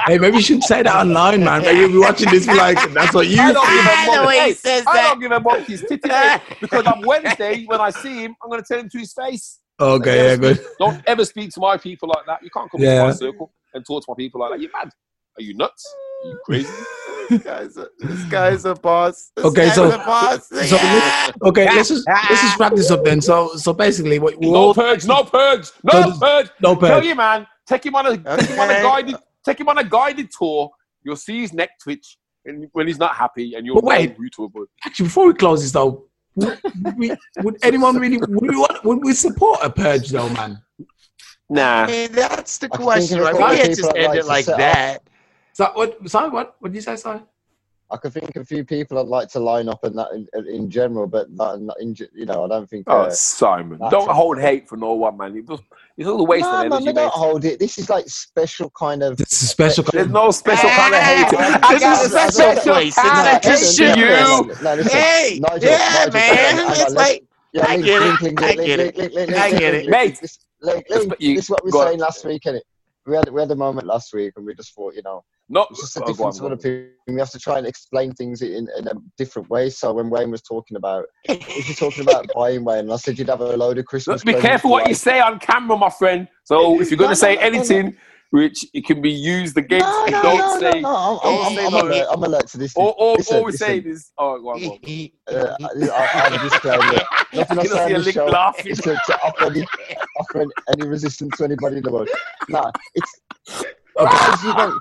Hey, maybe you shouldn't say that online, man. Maybe you'll be watching this be like, that's what you I don't give a think. monkey- hey, says I that. don't give a monkey's titty [LAUGHS] because on Wednesday when I see him, I'm going to tell him to his face. Okay, yeah, good. Don't ever speak to my people like that. You can't come Yeah. into my circle and talk to my people like that. You mad? Are you nuts? Are you crazy? [LAUGHS] this guy's a, this guy's a boss. This Okay, guy's so- a boss. So let's, okay, let's just let's just wrap this up then. So so basically, what no all purge, no purge, No, no purge. no purge. Tell you, man, take him on a take him on a guided take him on a guided tour. You'll see his neck twitch and when he's not happy, and you'll But wait. know to. Actually, before we close this though, would, we, would [LAUGHS] anyone really would we, want, would we support a purge though, man? Nah. Hey, that's the I question, right? We can't just end it like like to set that. So what? Sorry, what? What did you say? Sorry. I could think of a few people I'd like to line up and that in, in general, but not, not in, you know, I don't think. Oh, uh, Simon, don't hold hate for no one, man. It's just- It's all a waste no, of man, energy, we don't hold it. This is like special kind of. This is a special. There's no special kind of hate. This I got got a special Place. kind No, of hate listen, no, you. no, no, no, listen, Hey, Nigel, yeah, Nigel, man. hang It's let's- like Yeah, I get it. link, link, I get link, link, link, I get it. Mate, This, link, Let's link, put you- this is what we go were saying last week, innit? We had we had a moment last week, and we just thought, you know, not it's just a different sort of thing. We have to try and explain things in, in a different way. So when Wayne was talking about, if you're talking about [LAUGHS] buying Wayne, I said you'd have a load of Christmas. Look, be careful what you say on camera, my friend. So if you're going to say no, no, no, no. anything which it can be used against No, no, don't no, say. no, no. I'm, don't I'm, say I'm, alert, I'm alert to this. All, all, Listen, all we're listen. saying is, oh, go on, go on. Uh, I, I have [LAUGHS] a disclaimer. Nothing I say on this show laughing. is to, to offer, any, offer any- any resistance to anybody in the world. Nah, it's because you don't-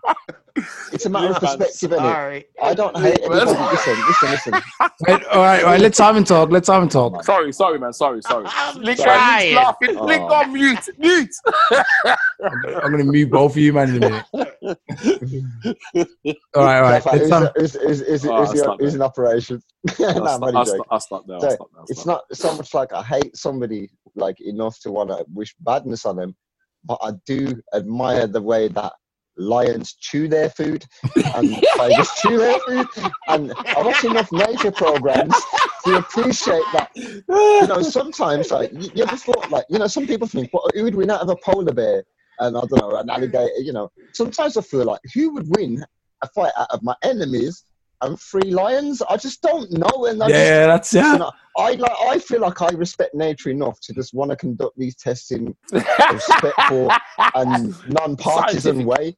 it's a matter of [LAUGHS] Leave, man. perspective, innit? Sorry. I don't hate Leave, anybody. Listen, listen, listen. Right, all right, all right. Let's Simon talk. Let's Simon talk. Sorry, sorry, man. Sorry, sorry. [LAUGHS] I'm Link, trying. man, laughing. Oh. Link on mute. Mute. I'm gonna mute both of you, man, in a minute. All right, all right. Rafa, Let's who's, Simon. who's, who's, who's, Oh, who's, that's the- not who's bad. operation? [LAUGHS] I'll, nah, I'm stop, only I'll, stop, I'll stop now. I'll So, stop now. It's not so much like I hate somebody like enough to want to wish badness on them, but I do admire the way that lions chew their food and [LAUGHS] tigers chew their food. And I watch enough nature programs to appreciate that. You know, sometimes like you, ever thought like you know, some people think, well, who would win out of a polar bear and I don't know an alligator? You know, sometimes I feel like who would win a fight out of my enemies and three lions? I just don't know, and I just Yeah, that's you yeah. know, I like. I feel like I respect nature enough to just want to conduct these tests in [LAUGHS] a respectful and non-partisan way.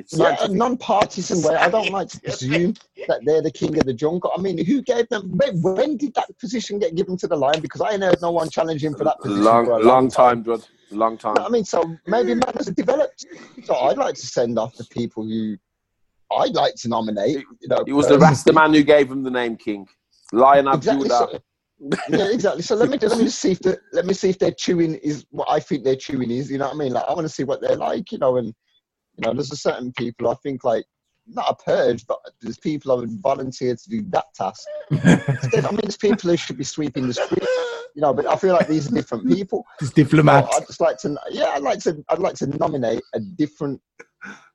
It's Yeah, scientific. non-partisan way. I don't like to [LAUGHS] presume that they're the king of the jungle. I mean, who gave them? When, did that position get given to the lion? Because I know no one challenging for that position long, for a long time, Judd. Long time. I mean, so maybe mm. man has developed. So I'd like to send off the people who I'd like to nominate. You know, It was the um, personally. Rasta man who gave him the name King. Lion Exactly. Abdullah. So, yeah, exactly. So let me let me just see if the, let me see if their chewing is what I think their chewing is. You know what I mean? Like I want to see what they're like. You know, and you know, there's a certain people I think like not a purge, but there's people I would volunteer to do that task. [LAUGHS] Instead, I mean, there's people who should be sweeping the street. You know, but I feel like these are different people. It's So. I'd just like to, yeah, I'd like to, I'd like to nominate a different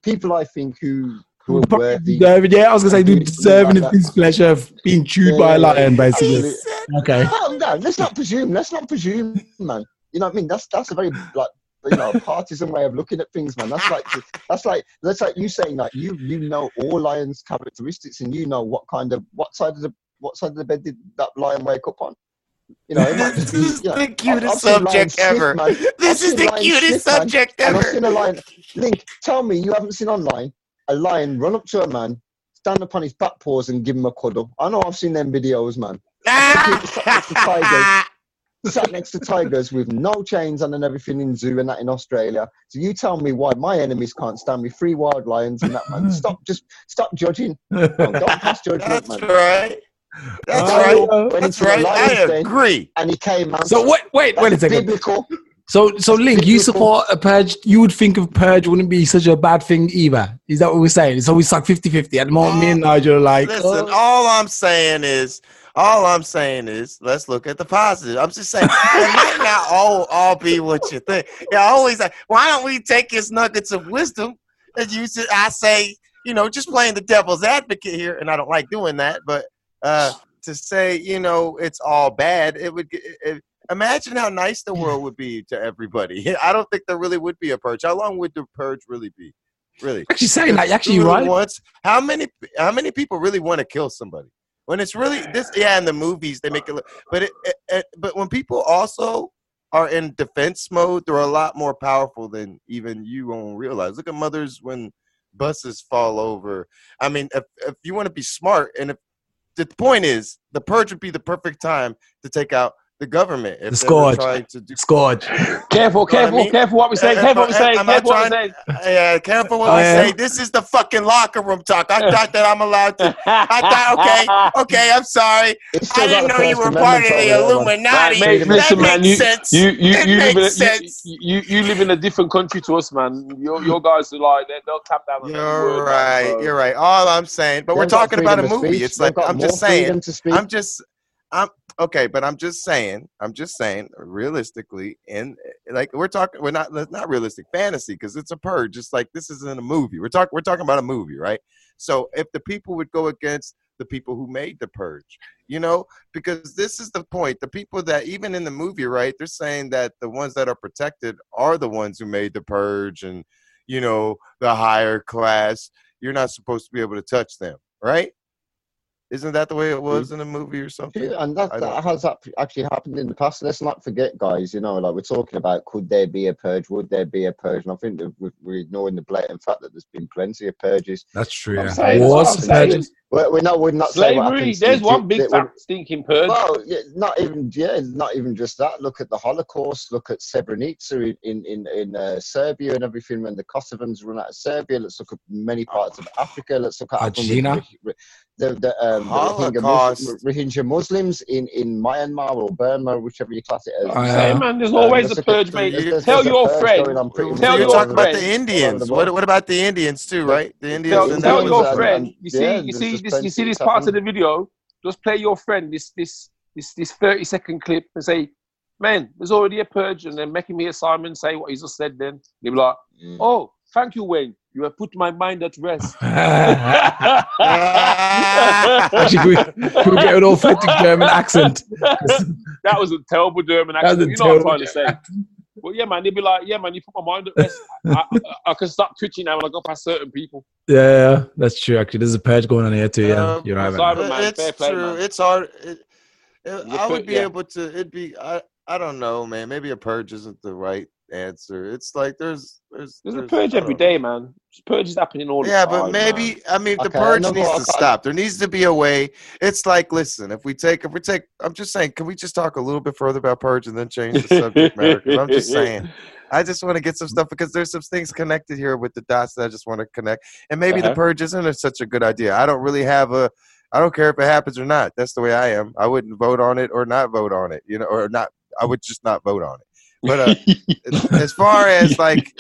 people I think who who are worthy. Deserving, yeah, I was gonna say, dude, deserving of his pleasure of being chewed by a lion, basically. Absolutely. Okay. No, no, let's not presume. Let's not presume, man. You know what I mean? That's that's a very like you know partisan way of looking at things, man. That's like that's like that's like you saying like you you know all lions' characteristics and you know what kind of what side of the what side of the bed did that lion wake up on. You know, it might just This be, is you know, the I've- I've cutest subject ever. This I've is the cutest man. subject And I've ever. seen a lion. Link, tell me you haven't seen online a lion run up to a man, stand upon his back paws, and give him a cuddle. I know I've seen them videos, man. [LAUGHS] Sat next to tigers with no chains on and everything in zoo and that in Australia. So you tell me why my enemies can't stand me three wild lions and that man. [LAUGHS] Stop, just stop judging. No, don't pass judgment, That's man. right. That's right. yeah. That's right. I agree. and he came, man. So wait, wait, wait a That's second. biblical. So, so Link, you support a purge. You would think of purge wouldn't be such a bad thing either. Is that what we're saying? It's always like 50-50. At the moment, me and ah, Nigel are like, Listen, oh. all I'm saying is, all I'm saying is, let's look at the positive. I'm just saying, it might [LAUGHS] not all, all be what you think. Yeah, I always like, why don't we take his nuggets of wisdom and use it? I say, you know, just playing the devil's advocate here, and I don't like doing that, but uh, to say, you know, it's all bad, it would. It, imagine how nice the world would be to everybody. [LAUGHS] I don't think there really would be a purge. How long would the purge really be? Really? actually saying that. Actually, really right. wants- how many how many people really want to kill somebody? When it's really this, yeah, in the movies they make it look, but it, it, it but when people also are in defense mode, they're a lot more powerful than even you won't realize. Look at mothers when buses fall over. I mean, if if you want to be smart, and if the point is, the purge would be the perfect time to take out the government. If The scourge. trying to do Scourge. Careful, Know what I careful, mean? careful what we say. Careful what we say. I'm not Careful what we say. yeah, careful what we say. This is the fucking locker room talk. I thought that I'm allowed to. I thought, okay, [LAUGHS] okay, I'm sorry. I didn't know you were part of the over there, man. Illuminati. Right, mate, that listen, makes you- sense. You you It you live in a, makes sense. you you live in a different country to us, man. Your your guys are like they- they'll tap down. on You're word, man, right. so- You're right. All I'm saying, but we're talking about a movie. It's like I'm just saying. freedom to speak. I'm just, I'm okay, but I'm just saying. I'm just saying. Realistically, and eh, like we're talking, we're not not realistic fantasy because it's a purge. Just like this isn't a movie. We're talking. We're talking about a movie, right? So if the people would go against the people who made the purge, you know, because this is the point. The people that even in the movie, right? They're saying that the ones that are protected are the ones who made the purge, and you know, the higher class. You're not supposed to be able to touch them, right? Isn't that the way it mm. was in a movie or something? Yeah, and that, that has ap- actually happened in the past. Let's not forget, guys. You know, like we're talking about, could there be a purge? Would there be a purge? And I think that we- we're ignoring the blatant fact that there's been plenty of purges. That's true. I'm Yeah. saying- Wars, I'm saying- purges. We're, we're not. We're not saying what Slavery. There's to- one big that- fat stinking purge. Well, yeah, not even yeah, not even just that. Look at the Holocaust. Look at Srebrenica in in in uh, Serbia and everything. When the Kosovans run out of Serbia, let's look at many parts of Africa. Let's look at what happened with Argentina. Rohi- the the, um, the Rohingya, Holocaust. Rohingya Muslims in in Myanmar or Burma, whichever you class it as. Oh, Hey, man, there's Uh, always let's a purge, mate. there's- there's- Tell there's your friend. going on pretty Tell you're your all talking about the. Indians. all What what about the Indians too, right? The Indians Tell, and tell your was friend. and- You see, yeah, you see just this. You see this that's part of the video. Just play your friend this this this this thirty second clip and say, "Man, there's already a purge," and then making me a Simon say what he just said. Then he'll be like, Mm. "Oh, thank you, Wayne. You have put my mind at rest." [LAUGHS] [LAUGHS] Actually, can we, can we get an authentic German accent? [LAUGHS] that was a terrible German accent. You know what I'm trying to say. Well, yeah, man, they'd be like, yeah, man, you put my mind at rest. I, I, I can stop twitching now when I go past certain people. Yeah, yeah, that's true. Actually, there's a purge going on here too. Yeah, Um, you're right. sorry, man. man, it's fair play, true. man. It's hard. It, it- You I would be yeah. able to. It'd be. I. I don't know, man. Maybe a purge isn't the right answer. It's like there's there's There's a purge I every know. day, man. Purge is happening all the Yeah, time. but maybe man. I mean the purge no, needs but to stop. There needs to be a way. It's like, listen, if we take if we take, I'm just saying, can we just talk a little bit further about purge and then change the subject matter? 'Cause I'm just saying, [LAUGHS] I just want to get some stuff because there's some things connected here with the dots that I just want to connect. And maybe the Uh-huh. purge isn't a, such a good idea. I don't really have a. I don't care if it happens or not. That's the way I am. I wouldn't vote on it or not vote on it. You know, or not. I would just not vote on it. But uh, [LAUGHS] as far as like,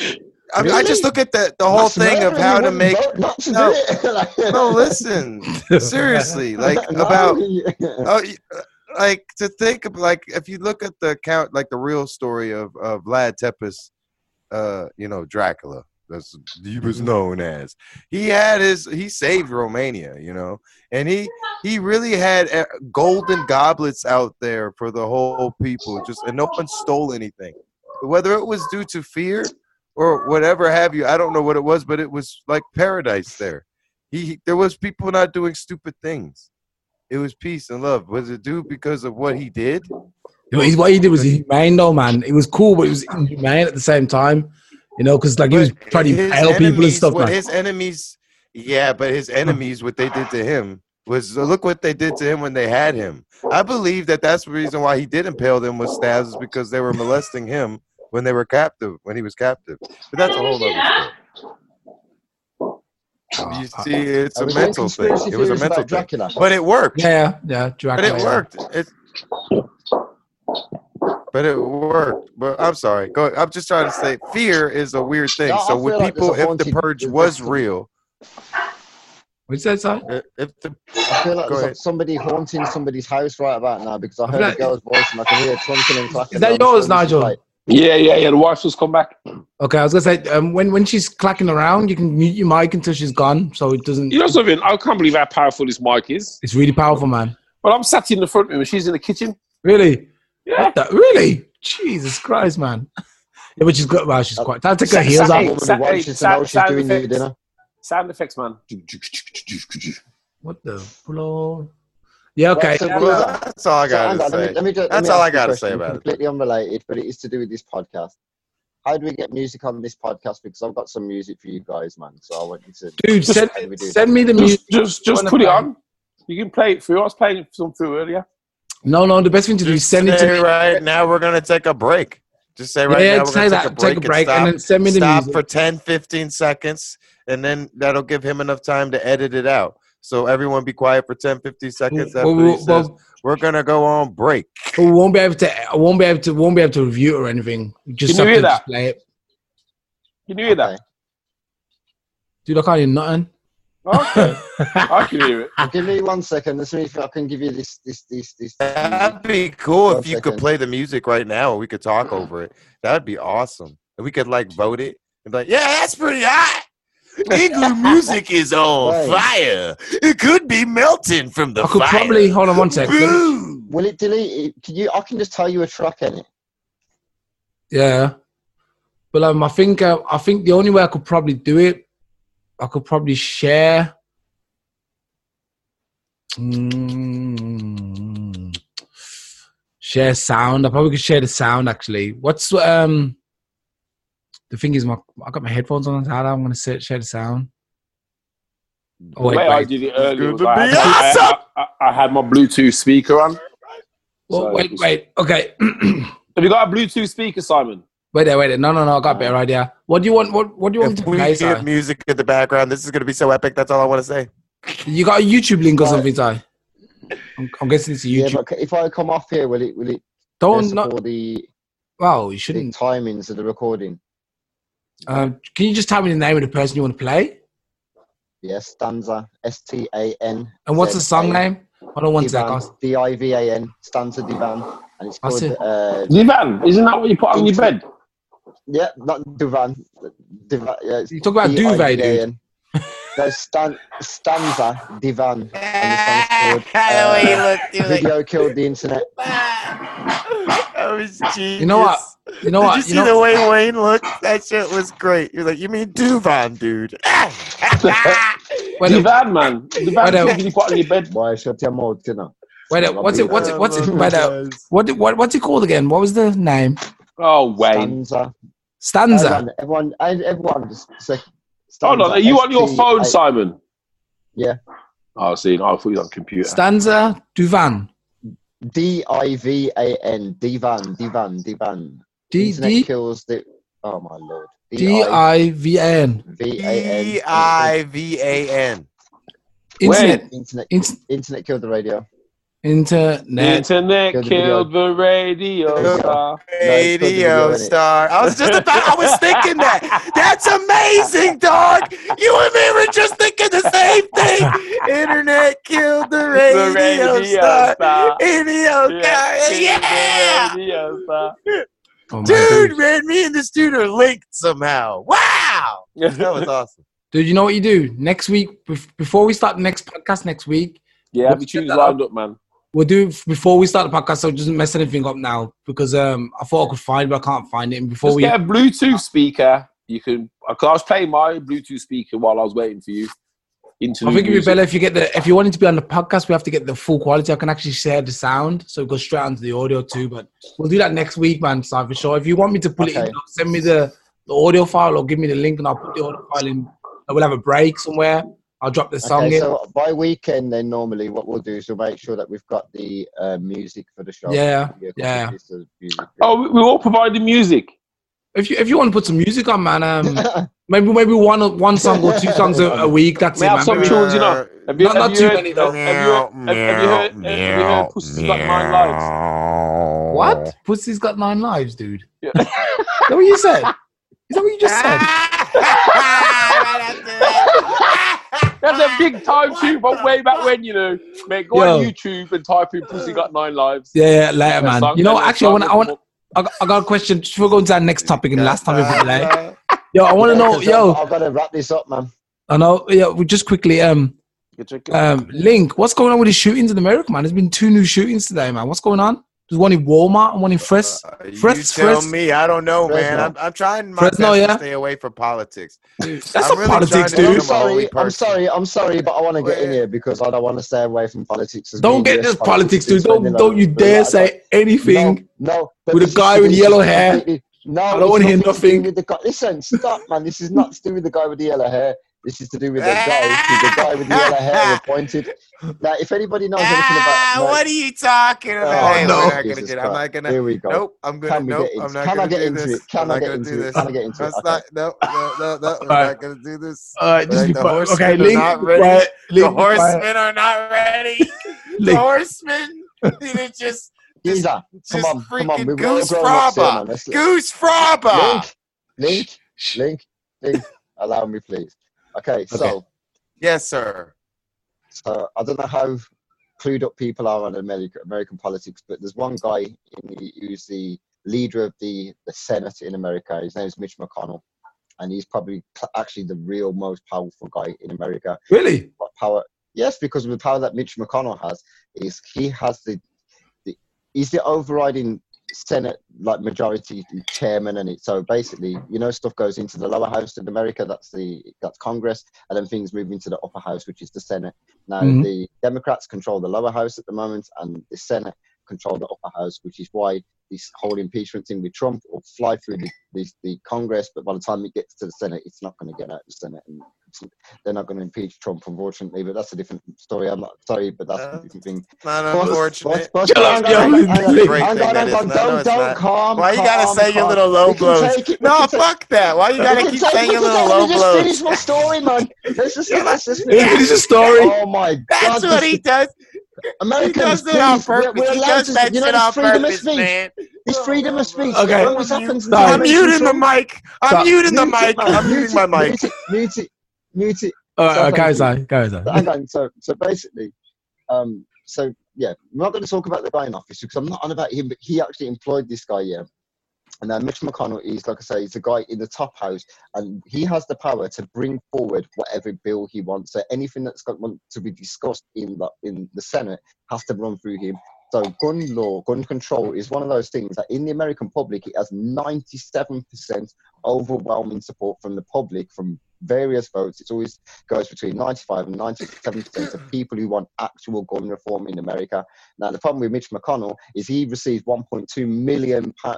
I, I just look at the the whole thing of how to make. No. do it. Like- No, listen. Seriously, [LAUGHS] like about oh, uh, like to think of like if you look at the count, like the real story of of Vlad Tepes, uh, you know Dracula. That's he was known as. He had his he saved Romania, you know, and he he really had uh, golden goblets out there for the whole people. Just and no one stole anything, whether it was due to fear or whatever have you. I don't know what it was, but it was like paradise there. He there was people not doing stupid things. It was peace and love. Was it due because of what he did? What he did was humane, though, man. It was cool, but it was inhumane at the same time. You know, because like he was But trying to his impale people and stuff, what man. His enemies, yeah, but his enemies, what they did to him was uh, look what they did to him when they had him. I believe that that's the reason why he did impale them with stabs is because they were molesting him when they were captive, when he was captive. But that's a whole other story. You see, it's a mental thing. It was a mental about thing, Dracula. but it worked. Yeah, yeah, yeah. But it worked. It, But it worked. But I'm sorry. Go. I'm just trying to say, fear is a weird thing. No, so with feel like people, if the purge was real, What's that, Si? i- if the I feel like there's somebody haunting somebody's house right about now because I heard that- a girl's voice and I can hear clunking and clacking. Is that yours, Nigel? like- Yeah, yeah, yeah. The wife's just come back. Okay, I was gonna say um, when when she's clacking around, you can mute your mic until she's gone, so it doesn't. You know something? I can't believe how powerful this mic is. It's really powerful, man. Well, I'm sat in the front room and she's in the kitchen. Really? Yeah. What the- really? Jesus Christ, man. [LAUGHS] Yeah, but she's got. Well, she's quite. I'll take her Sa- heels sa- off. hey, woman who watches to sa- know she's sound doing your effects. dinner. Sound effects, man. What the floor? Yeah. Okay. Right, so well, that's all I so gotta on, let me- say. let me ju- let That's me all I gotta say question, about it. Completely unrelated, but it is to do with this podcast. How do we get music on this podcast? Because I've got some music for you guys, man. So I want you to. Dude, Just- send, how do we send me the music. Just, just, just put it on. You can play it through. I was playing some through earlier. No, no. The best thing to do is send it to me. right now. We're gonna take a break. Just say right yeah, now. We're say gonna take a break, Take a break and, stop, then send me the stop music. for 10, 15 seconds, and then that'll give him enough time to edit it out. So everyone be quiet for 10, 15 seconds after Well, he well, says, well, we're gonna go on break. we won't be able to. I won't be able to. Won't be able to review it or anything. Just Can you have hear to that? play it. Can you hear that? Dude, I can't hear nothing. Okay, I can hear it. Give me one second. Let's see if I can give you this, this, this, this. this That'd be cool One if you could play the music right now and we could talk over it. That'd be awesome. And we could like vote it and be like, yeah, that's pretty hot. Igloo [LAUGHS] music is on Right. fire. It could be melting from the I could fire. probably hold on one second. Boom. Will it delete? It? Can you? I can just tell you a track in it. Yeah, but um, I think uh, I think the only way I could probably do it, I could probably share. Mm, share sound. I probably could share the sound actually. What's um? The thing is, my I got my headphones on. How I'm gonna say, share the sound. Oh The wait, I did it earlier was Good I, be awesome. I, I, I had my Bluetooth speaker on. oh, So wait, it's- wait. Okay, [CLEARS THROAT] Have you got a Bluetooth speaker, Simon? Wait there, wait there. No, no, no. I got a better idea. What do you want? What What do you want me If to we play? get music in the background, this is gonna be so epic. That's all I want to say. You got a YouTube link or something, Si? I'm, I'm guessing it's a Yeah, YouTube. but if I come off here, will it? Will it? Don't Don't the, Wow, you shouldn't. timings of the recording. Um, can you just tell me the name of the person you want to play? Yes, stanza. S T A N. And what's the song name? Hold on one second. D I V A N. Stanza divan, and it's That's called. it. Uh, Divan, isn't that what you put on your bed? Yeah, not Duvan. divan yeah, You talk about duvet, dude. D-I-V-A-N. [LAUGHS] No, stan, stanza divan. And the the you look, song's uh, Video killed the internet. [LAUGHS] That was genius. You know what? You know Did what? you You, see know, the way Wayne looked? That shit was great. You're like, you mean Duvan, dude? [LAUGHS] wait, a- Divan, man. Divan Wait, is something you put on your bed. Why shut your mouth, you know? wait, a- what's it? What's it? What's it? Wait, a- what, what? What's it called again? What was the name? Oh, Wayne. Stanza. Stanza. Everyone, everyone, everyone just say. Hold on, are you on your phone, ST8. Simon? Yeah. Oh, see, no, I thought you were on computer. Stanza Duvan. D I V A N. Divan, divan, divan. D Internet D kills the. Oh my lord. D I V A N. V A N. E I V A N. Internet. Internet. Internet killed the radio. The internet. internet Killed the killed radio star. Radio innit? star. I was just about. I was thinking that. That's amazing, dog. You and me were just thinking the same thing. Internet killed the radio, The radio star. star. Radio Yeah, star. killed the Yeah. radio star. Oh, Dude, dude. man, me and this dude are linked somehow. Wow. That was [LAUGHS] awesome. Dude, you know what you do next week before we start the next podcast next week. Yeah, have your tunes lined up, man. We'll do before we start the podcast, so just mess anything up now because um I thought I could find, it, but I can't find it. And before Just we, get a Bluetooth speaker. You can. Cause I was playing my Bluetooth speaker while I was waiting for you. Into I think it'd be better if you get the if you wanted to be on the podcast, we have to get the full quality. I can actually share the sound, so it goes straight onto the audio too. But we'll do that next week, man. So for sure. If you want me to put it, in, send me the, the audio file or give me the link, and I'll put the audio file in. We'll have a break somewhere. I'll drop the song Okay, in. so by weekend, then normally what we'll do is we'll make sure that we've got the uh, music for the show. Yeah, Give you a couple yeah. pieces of music. Oh, we- we all provide the music. If you if you want to put some music on, man, um, [LAUGHS] maybe maybe one one song or two songs a, a week. That's We it, have man. some Maybe- tunes, you know. Have you, Not- have not you too heard, many, though. Have you heard, have, have you heard, have you heard Pussy's Got Nine Lives? What? Pussy's got nine lives, dude. Yeah. Is that what you said? Is that what you just said? [LAUGHS] [LAUGHS] That's a big time tune from way back when, you know. Mate, go on YouTube and type in Pussy Got Nine Lives. Yeah, yeah, later, man. song- You know, actually, I want, I want, I got, I got a question. Just before going to our next topic, and the last time we put delay. Yo, I want to know, yo, I've, I've got to wrap this up, man. I know, yeah, we just quickly, um, um, Link, what's going on with the shootings in America, man? There's been two new shootings today, man. What's going on? There's one in Walmart and one in Fres. Uh, you Fres- tell Fres- me. I don't know, man. I'm, I'm trying my Fresno, best yeah? to stay away from politics. That's I'm not really politics, trying to I'm dude. become a holy sorry, I'm sorry, I'm sorry, but I want to get in here because I don't want to stay away from politics. as Don't get US this politics, dude. Don't, don't a- you dare I say anything. No, no. with a guy with yellow hair. No, I don't wanna hear nothing nothing. With the guy. Listen, stop, man. This is not to do with the guy with the yellow hair. This is to do with the guy, who the guy with the yellow hair appointed. [LAUGHS] Now, if anybody knows anything Ah, about, no, what are you talking about? Oh, Hey, no. we're not gonna Jesus do that. I'm not gonna. here we go. Nope. I'm gonna. Can we Nope. get into- I'm not can I gonna get do into this. it? Can I'm I not get into it? this. Can I get into it? That's Okay. not. No. No. No. [LAUGHS] No. We're Alright. not gonna do this. All right, just Right, be the quiet. horsemen Okay, are Link, not ready. The Link, be quiet. horsemen are not ready. [LAUGHS] the horsemen. They're just. Geezer, come on, come on. freaking We're all Goose grown ups Fraba. man. Let's- Goosfraba. Link, Link, Link, Link. Allow me, please. Okay, so Okay. Yes, sir. So I don't know how clued up people are on American American politics, but there's one guy in the, who's the leader of the, the Senate in America. His name is Mitch McConnell, and he's probably actually the real most powerful guy in America. Really? What power? Yes, because of the power that Mitch McConnell has, is he has the, the he's the overriding Senate like majority chairman, and it so basically, you know, stuff goes into the lower house in America. That's the that's Congress, and then things move into the upper house, which is the Senate. Now, Mhm. the Democrats control the lower house at the moment, and the Senate control the upper house, which is why this whole impeachment thing with Trump will fly through the, the, the Congress, but by the time it gets to the Senate, it's not going to get out of the Senate. And it's- they're not going to impeach Trump, unfortunately, but that's a different story. I'm not sorry, but that's Uh, a different thing. Not Boss, unfortunate. boss, boss, Shut hang up, on, yo. hang on, hang on, Great hang on, thing that hang is. on, No, Don't, don't, calm. Why you gotta calm, say your little low blows? take it, we No, can fuck that. Why you gotta keep saying we your little take- low let me just finish my story, man. Let's just, [LAUGHS] let's just finish the story. Oh my God. That's what he does. Americans, it on please, we're, we're allowed to, that you know, it's freedom of speech. man. It's freedom of speech. Okay. It always happens. I'm muting the mic. I'm Stop. muting the mic. I'm muting my mic. Mute it, mute it. All right, So guys, guys. On. So, so basically, um, so yeah, we're not going to talk about the guy in office because I'm not on about him, but he actually employed this guy, yeah. And then Mitch McConnell is, like I say, he's a guy in the top house, and he has the power to bring forward whatever bill he wants. So anything that's got want to be discussed in the in the Senate has to run through him. So gun law, gun control is one of those things that in the American public it has 97% overwhelming support from the public from various votes. It always goes between 95 and 97% of people who want actual gun reform in America. Now, the problem with Mitch McConnell is he receives 1.2 million uh,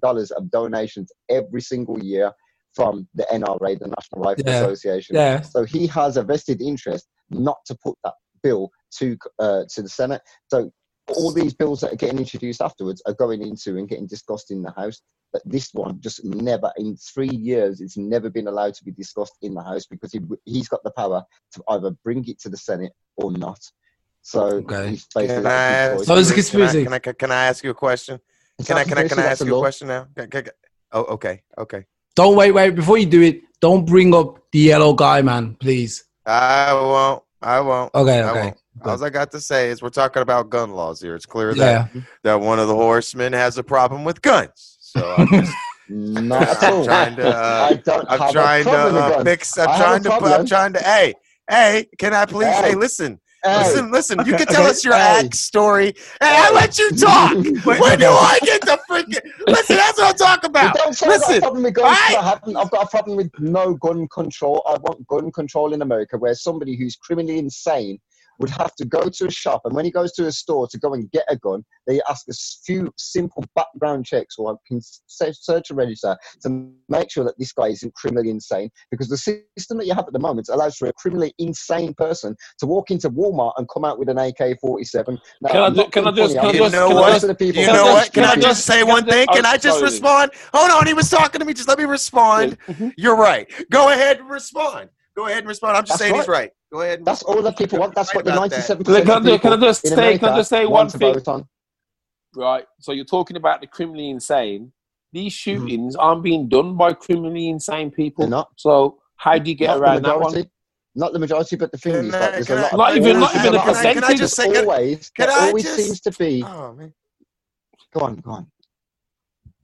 dollars of donations every single year from the NRA, the National Rifle Yeah. Association. Yeah. So he has a vested interest not to put that bill to uh, to the Senate. So all these bills that are getting introduced afterwards are going into and getting discussed in the House. But this one just never, in three years, it's never been allowed to be discussed in the House because he, he's got the power to either bring it to the Senate or not. So Okay. he's basically Can I ask? So it's you- can I- Can I, can I ask you a question? Can I can I can I ask you a question now? Can- can- can- Oh, okay, okay. Don't wait, wait. Before you do it, don't bring up the yellow guy, man. Please. I won't. I won't. Okay, I okay. won't. All I got to say is we're talking about gun laws here. It's clear that, Yeah. that one of the horsemen has a problem with guns. So [LAUGHS] I'm just Not I'm trying to, uh, [LAUGHS] I I'm trying to problem uh, guns. fix. I'm I a trying to. I'm trying to. Hey, hey, can I please? Hey, Hey. listen, Hey, listen, listen. you can [LAUGHS] tell okay. us your Hey. act story, and I let you talk. when do I get the freaking? Listen, that's what I'm talking about. don't I've got Listen, a problem with guns. I- I haven't. I've got a problem with no gun control. I want gun control in America, where somebody who's criminally insane would have to go to a shop, and when he goes to a store to go and get a gun, they ask a few simple background checks or can search a register to make sure that this guy isn't criminally insane. Because the system that you have at the moment allows for a criminally insane person to walk into Walmart and come out with an AK-47. Now, Can I I'm ju- not can I just- can I just- just- You know what? of the people- You Can I know just- what? Can can I I just just- say one thing? Can I oh, just respond? Hold on, he was talking to me. Just let me respond. Mhm. You're right. Go ahead and respond. Go ahead and respond. I'm just That's saying he's right. Right. Go ahead. And That's all that people want. That's what the about ninety-seven Can I- percent can I can I just say- can I just say one thing? vote on. right? So you're talking about the criminally insane. These Mm-hmm. shootings aren't being done by criminally insane people. They're not. So how do you get Not the around that one? majority. Not the majority, but the thing Can is, I- like, there's can a I- lot. of- Not even- always- not even there's a lot of- percentage? Can I just say- there's can- always, can I always just- seems to be. Oh man. Go on, go on.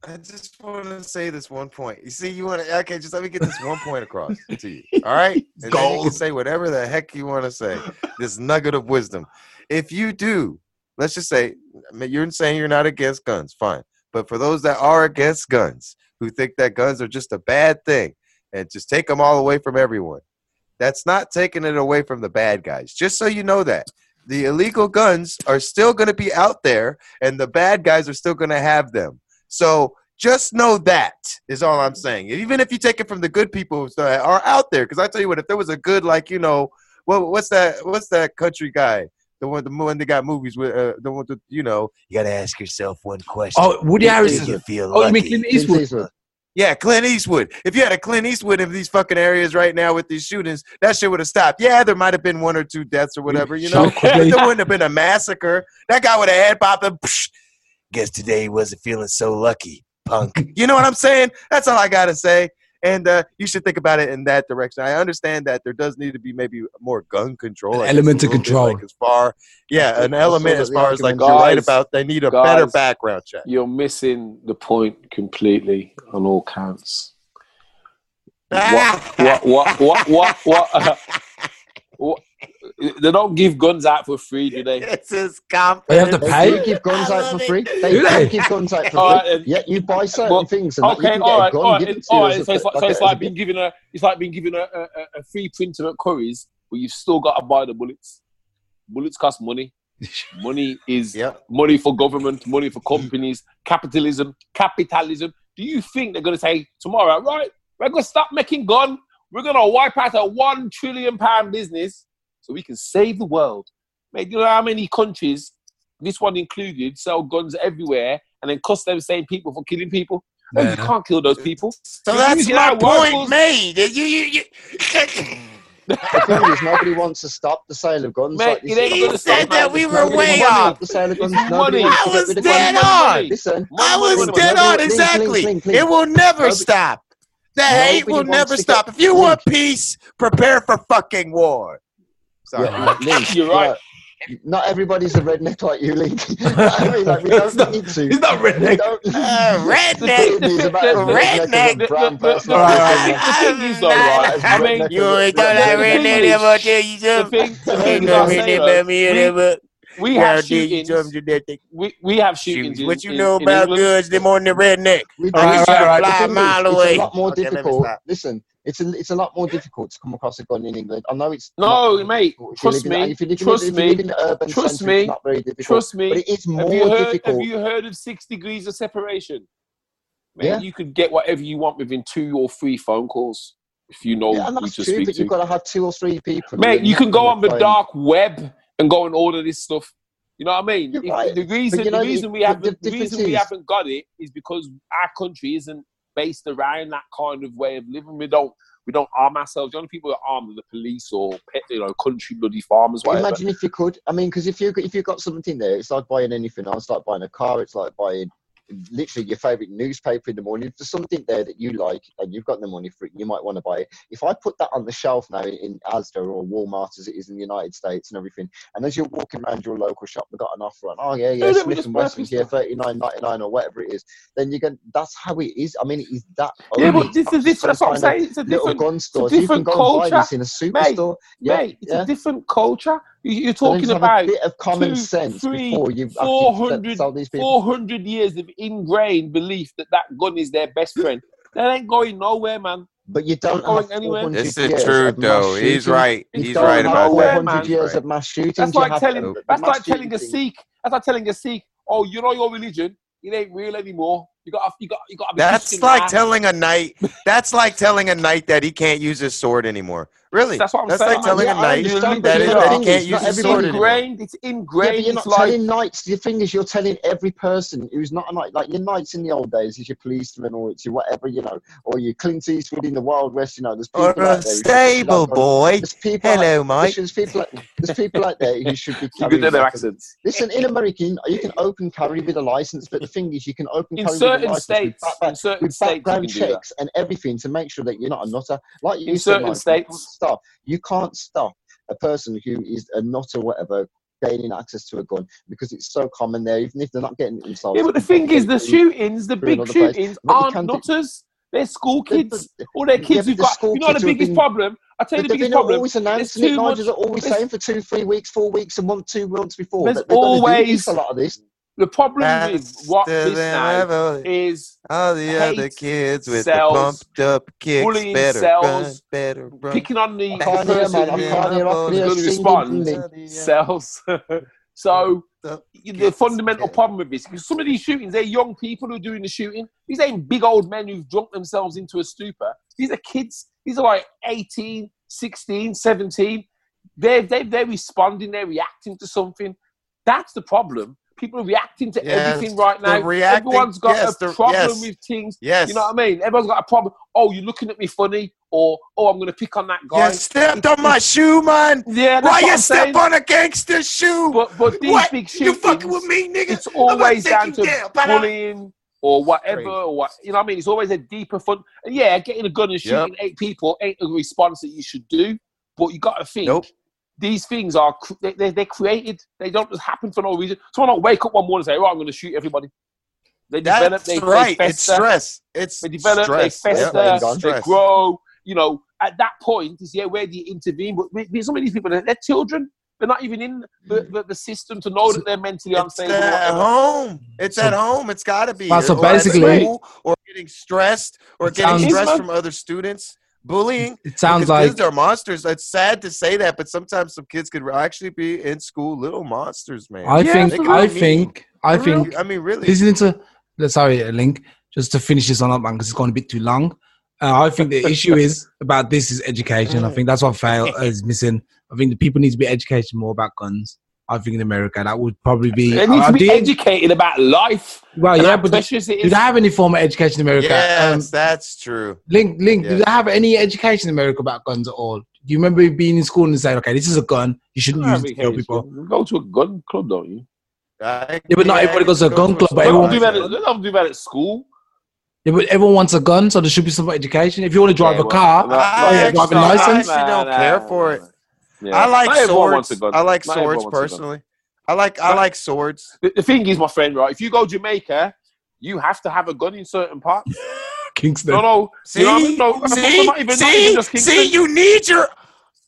I just want to say this one point. You see, you want to okay? Just let me get this one point across to you. [LAUGHS] All right, and then you can say whatever the heck you want to say. This nugget of wisdom. If you do, let's just say you're saying you're not against guns, fine. But for those that are against guns, who think that guns are just a bad thing and just take them all away from everyone, that's not taking it away from the bad guys. Just so you know that the illegal guns are still going to be out there, and the bad guys are still going to have them. So just know that is all I'm saying. Even if you take it from the good people that are out there, because I tell you what, if there was a good like you know, what what's that? What's that country guy? The one, the one that got movies with uh, the one, that, you know, you got to ask yourself one question. Oh, Woody Clint Harrison. Do you feel Oh, you mean lucky? Clint Clint Eastwood? Eastwood. Yeah, Clint Eastwood. If you had a Clint Eastwood in these fucking areas right now with these shootings, that shit would have stopped. Yeah, there might have been one or two deaths or whatever, you know. Sean But there wouldn't have been a massacre. That guy would have head popped up. Psh, guess today he wasn't feeling so lucky, punk. [LAUGHS] You know what I'm saying? That's all I gotta say. And uh, you should think about it in that direction. I understand that there does need to be maybe more gun control, An element a of control. like as far, yeah, an element as far as like argument. you're right about. They need a better background check. You're missing the point completely on all counts. [LAUGHS] What? What? What? What? What? What? [LAUGHS] what? They don't give guns out for free, do they? [LAUGHS] It's a scam. They have to pay. They do pay. give guns out for free. They Do do they? give guns out for free. then. Yeah, you buy certain Well, things and Okay, you can all get right, a gun all given right, to you all as right. a- So it's like, so it's like being given a, it's like being given a, a, a- a free printer at Curry's, but you've still got to buy the bullets. Bullets cost money. [LAUGHS] Money is Yep. money for government, money for companies, capitalism, capitalism. Do you think they're going to say tomorrow, right? We're going to stop making gun. We're going to wipe out a one trillion pound business so we can save the world. Mate, do you know how many countries, this one included, sell guns everywhere and then cost them same people for killing people? No, you can't kill those people. So You're that's my point rifles. made. You, you, you. [LAUGHS] The thing is, nobody wants to stop the sale of guns. Mate, like this. it ain't He said that man. we were money, way off. The sale of guns. Nobody money. I was dead on. Listen, I was dead on exactly. clean, clean, clean. It will never Nobody- stop. The hate will never stop. If you want peace, prepare for fucking war. Sorry. Yeah, Link, You're right. yeah. Not everybody's a redneck like you, Link. [LAUGHS] I mean, like, we [LAUGHS] don't It's not- need to. He's not redneck. don't- Uh, redneck. He's about as Redneck. redneck as [LAUGHS] a brown person. Right. The thing is, though, right? I mean, You ain't But thought the I thing read that is- ever tell you the something? thing, the You thing is, know I say, anything though, about me or we, never? we How have dare you shootings. tell me that thing? We, have we we have shootings. Shoot, What you in- know in about England. goods? Them on the redneck. We All right, do- all right, all right. the Fly a thing is, mile it's away. a lot more Okay, difficult. Listen, it's a it's a lot more difficult to come across a gun in England. I know it's No, mate, difficult if you trust live in- me, If you live in- trust if you me, live in urban trust centre, me, it's not very difficult. Trust me. but it is more Have you, heard, difficult. have you heard of six degrees of separation? Man, Yeah. you could get whatever you want within two or three phone calls if you know yeah, and who that's to true, speak but to. you've got to have two or three people. Mate, you can go gonna on the try dark web and go and order this stuff. You know what I mean? If- right. The reason, you know, the reason we haven't, the reason we haven't got it is because our country isn't based around that kind of way of living. We don't, we don't arm ourselves. The only people that arm are the police or pet, you know, country bloody farmers. Whatever. imagine if you could. I mean, because if you if you've got something there, it's like buying anything It's Like buying a car. It's like buying literally your favorite newspaper in the morning. If there's something there that you like and you've got the money for it, you might want to buy it. If I put that on the shelf now in Asda or Walmart as it is in the United States and everything, and as you're walking around your local shop, they've got an offer on. Oh yeah, yeah, Smith and Wesson here, thirty nine ninety nine or whatever it is. Then you can. That's how it is. I mean, it is that. yeah, but this is different. That's what I'm saying. It's a different, gun stores. You can different and culture. this in a superstore. Yeah, mate. It's yeah. a different culture. You- You're talking about a bit of common two, sense three, before you actually 400, sell these 400 years of ingrained belief that that gun is their best friend. That ain't going nowhere, man. But you don't going have anywhere. 400 This is true, of mass though. He's right. You He's right about where, that. 400 man. years Right. of mass shootings. That's like telling the- the that's mass like telling a. Sikh. That's like telling a Sikh, oh, you know your religion, it ain't real anymore. You got you got you got to be That's Christian like now. telling a knight. That's like telling a knight that he can't use his sword anymore. Really? That's what I'm That's saying, like telling Yeah, a I knight understand, that, but it, you that he can't it's use not his It's sword ingrained. It's ingrained. but you're it's not like telling knights. The thing is, you're telling every person who's not a knight. Like your knights in the old days is your policeman or it's your whatever, you know, or your Clint Eastwood in the Wild West. You know, there's people Or out a there. who should be stable like- boy. There's people. Hello, out, Mike. there's people. Like, there's people out there who should be [LAUGHS] you carrying. good at their accents. Listen, in America, you you can open carry with a license, but the thing is, you can open In carry with a license states, with, back, in certain with states, background can checks and everything to make sure that you're not a nutter. Like you In certain states. Stop. You can't stop a person who is a nutter, or whatever, gaining access to a gun because it's so common there. Even if they're not getting it themselves. Yeah, but the thing is, the shootings, the big shootings, aren't nutters. They're school kids. All their kids but who've the got. You know the kids who have biggest been- problem. I tell you the biggest problem. always announcing it. much- are always saying for two, three weeks, four weeks, a month, two months before. There's that they're gonna do always- a lot of this. The problem with Faster what this than now ever. is All the other kids with sells, the pumped up kicks. bullying Better run, better run. picking on the, I the person man. I who can't hear. I can hear gonna respond. sells. [LAUGHS] so The the fundamental get- problem with this, because some of these shootings, they're young people who are doing the shooting. These ain't big old men who've drunk themselves into a stupor. These are kids. These are like 18, 16, 17. They're, they're, they're responding, they're reacting to something. That's the problem. People are reacting to Yes, everything right now. reacting- Everyone's got yes, a problem yes. with things. Yes. You know what I mean? Everyone's got a problem. Oh, you're looking at me funny, or oh, I'm going to pick on that guy. You stepped on my shoe, man. Yeah, Why you I'm step saying. on a gangster shoe? But but these what? big You shootings, fucking with me, nigga? it's always down to down, bullying or whatever, or what you know. what I mean, it's always a deeper fun. And yeah, getting a gun and Yep. shooting eight people ain't a response that you should do. But you got to think Nope. These things are they, they, they're created. They don't just happen for no reason. Someone don't wake up one morning and say, "Oh, I'm going to shoot everybody." They develop. They, right. They it's fester, stress. It's they develop. stress. They fester. Yep. They Stress. grow. You know, at that point is yeah where do you intervene? But with- with some of these people, they're, they're children. They're not even in the, hmm. the, the system to know that they're mentally It's unstable. or at home. It's at home. It's got to be. Well, so Or at basically- school, or getting stressed, or getting stressed from other students, bullying. It sounds because like kids are monsters. It's sad to say that, but sometimes some kids could actually be in school little monsters, man. I Yeah, think I real. think I For real. think I mean, really. listening to let's sorry link just to finish this on up man because it's gone a bit too long. Uh, I think the issue is [LAUGHS] about this is education. I think that's what fail is missing. I think the people need to be educated more about guns. I think in America that would probably be. They need I to be educated about life. well, yeah, but do, precious it do they have any form of education in America? yes, Um, that's true. Link, Link, do Yeah. they have any education in America about guns at all? Do you remember being in school and saying, okay, this is a gun, you shouldn't use it to kill people? You go to a gun club, don't you? I- Yeah, but not everybody goes to a gun club, but everyone- don't do that. At, they don't do that at school. Yeah, but everyone wants a gun, so there should be some education. If you want to drive Yeah, a car, no, I no, yeah, actually, driving I license? actually don't Nah, care for it. Yeah. I like Not everyone wants a swords. I like Not swords wants a gun. personally. I like I like swords. The, the thing is, my friend, right? If you go Jamaica, you have to have a gun in certain parts. [LAUGHS] Kingston. No, no. See, you know I mean? No, see, not even, not see, even just see, you need your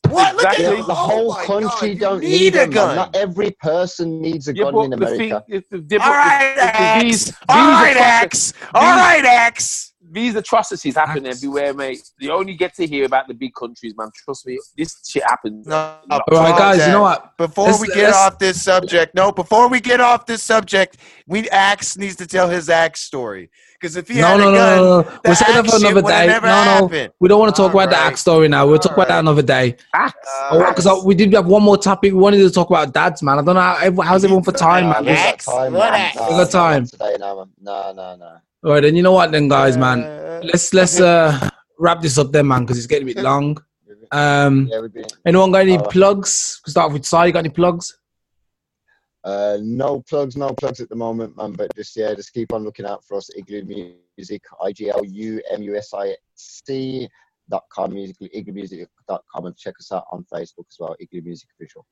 what? Look at Exactly. you. The Oh whole my country God, don't need, need, a them, gun. Not every person needs a Yeah, gun but in the thing, America. the, the, All right, the- the- these, X. these, All right, atroci- X. All right, X. these atrocities happen Axe. everywhere, mate. You only get to hear about the big countries, man. Trust me, this shit happens. No, All right, guys, you know what? Before Let's- we get let's- off this subject, no, before we get off this subject, we Axe needs to tell his Axe story. Because if he No, had no, a no, gun, no, no. the We'll save that Axe for shit another would've day. No, no. happened. We don't want to talk about the Alright. axe story now. We'll talk about that another day. Axe. Uh, Because we did have one more topic. We wanted to talk about dads, man. I don't know how, how's everyone for time, man. we got Axe? time, What man. axe? We got time. Today. No, no, no. All right, then you know what, then, guys, man. Uh, Let's let's uh wrap this up, then, man, because it's getting a bit long. Um, Yeah, anyone got any plugs? We start with Si. You got any plugs? Uh, no plugs, no plugs at the moment, man. But just yeah, just keep on looking out for us. Igloo Music, I G L U M U S I C dot com music igloomusic.com and check us out on Facebook as well, Igloo Music Official.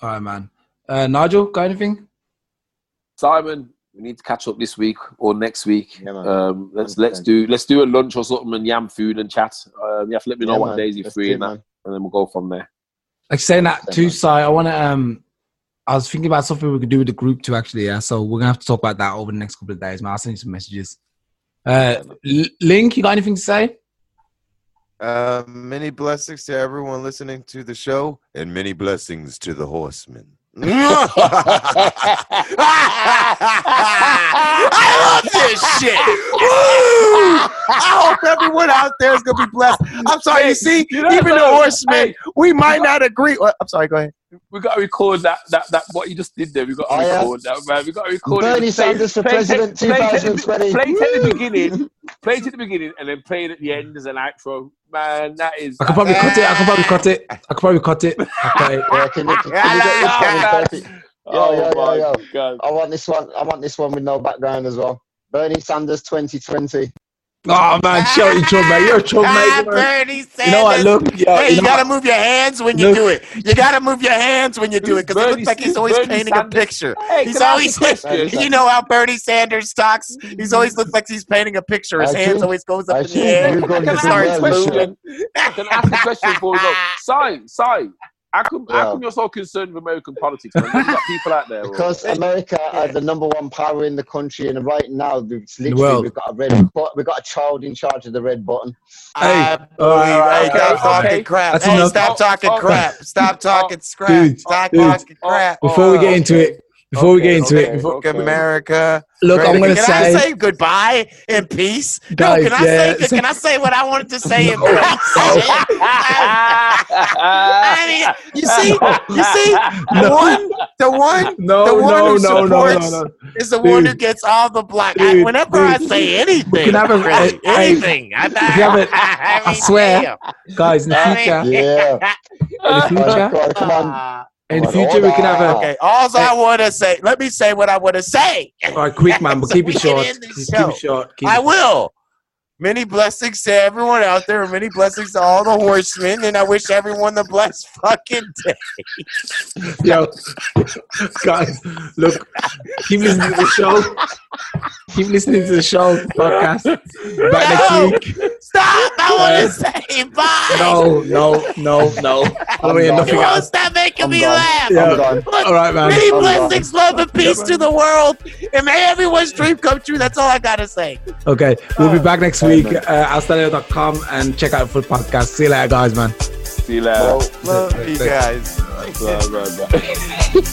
All right, man. Uh, Nigel, got anything? Simon, we need to catch up this week or next week. Yeah, um, let's let's do let's do a lunch or something and yam food and chat. Um, you have to let me know Yeah, what days you're Let's free and that, man. and then we'll go from there. Like saying that Same, too, man. Si. I want to. Um, I was thinking about something we could do with the group too. Actually, yeah. So we're gonna have to talk about that over the next couple of days, man. I'll send you some messages. Uh, Link, you got anything to say? Uh, many blessings to everyone listening to the show, and many blessings to the horsemen. I love this shit. Woo! I hope everyone out there is gonna be blessed. I'm sorry, you see, even the horsemen, we might not agree. I'm sorry, go ahead. We got to record that, that, that, what you just did there. We got to Oh, yeah. record that, man. We got to record it. Bernie Play- Sanders for play- president play- play it at the- 2020. Play it at the beginning, play it at the beginning, and then play it at the end as an outro. Man, that is. I could probably cut it. I could probably cut it. I could probably cut it. Okay. [LAUGHS] Yeah, can you, can you get this one in perfect? [LAUGHS] Oh Yo, yo, yo, my yo. god! I want this one. I want this one with no background as well. Bernie Sanders 2020. Oh man, shout you chug, man. You're a chug, [LAUGHS] Ah, mate. Bernie You know what? Look, yeah, Hey, you you know gotta what? move your hands when you Look. do it. You gotta move your hands when you do it because it looks like he's always Bernie painting Sanders. a picture. Hey, He's always, ask a question? [LAUGHS] you know how Bernie Sanders talks. He's always looks like he's painting a picture. His I hands see. always goes up I in see. air. You're going and to starts the well, moving. Can I ask a question before we go? [LAUGHS] Si, Si, how come, how come you're so concerned with American politics? Got people out there. [LAUGHS] Because America are the number one power in the country, and right now, it's literally world. we've got a red, but we've got a child in charge of the red button. I Hey, believe- alright, hey, okay, stop talking okay. crap. That's Hey, enough. stop talking Oh, oh, oh crap. Stop talking crap. Dude, oh, Stop dude. talking crap. Before we get into it, before we get into Okay, it, before, Fuck America. look, I'm gonna can I say, say goodbye in peace? Guys, no, can I yeah, say say- can I say what I wanted to say in No. peace? I [LAUGHS] mean, you see, you see, the one, the one no, The one no, who no, no, no, supports- no. is the one who gets all the block. I, Dude, whenever I say anything, can have a- really, I- I- anything, I, if you have a- [LAUGHS] I, I mean, swear. damn. Guys, in the future, Yeah. [LAUGHS] in the future, Come on, come on. In the future, we can have a. okay, all I eh. want to say. Let me say what I want to say. All right, quick, man, but [LAUGHS] So keep it short. end this Just show. keep it short. Keep I it- will. Many blessings to everyone out there, and many blessings to all the horsemen, and I wish everyone the blessed [LAUGHS] fucking day. Yo, guys, look, keep listening to the show. Keep listening to the show podcast. Back No. next week. Stop! I want to say bye. No, no, no, no. [LAUGHS] I don't hear done. nothing You won't else. stop making I'm me done. laugh. Yeah. I'm done. Look, All right, man. Many I'm done. blessings, love, and peace to the world, and may everyone's dream come true. That's all I gotta say. Okay, we'll be back next week. Amen. Uh, Outstanding.com and check out the full podcast. See you later, guys, man. See you later. Well, Love you guys. Bye, bye, bye. [LAUGHS]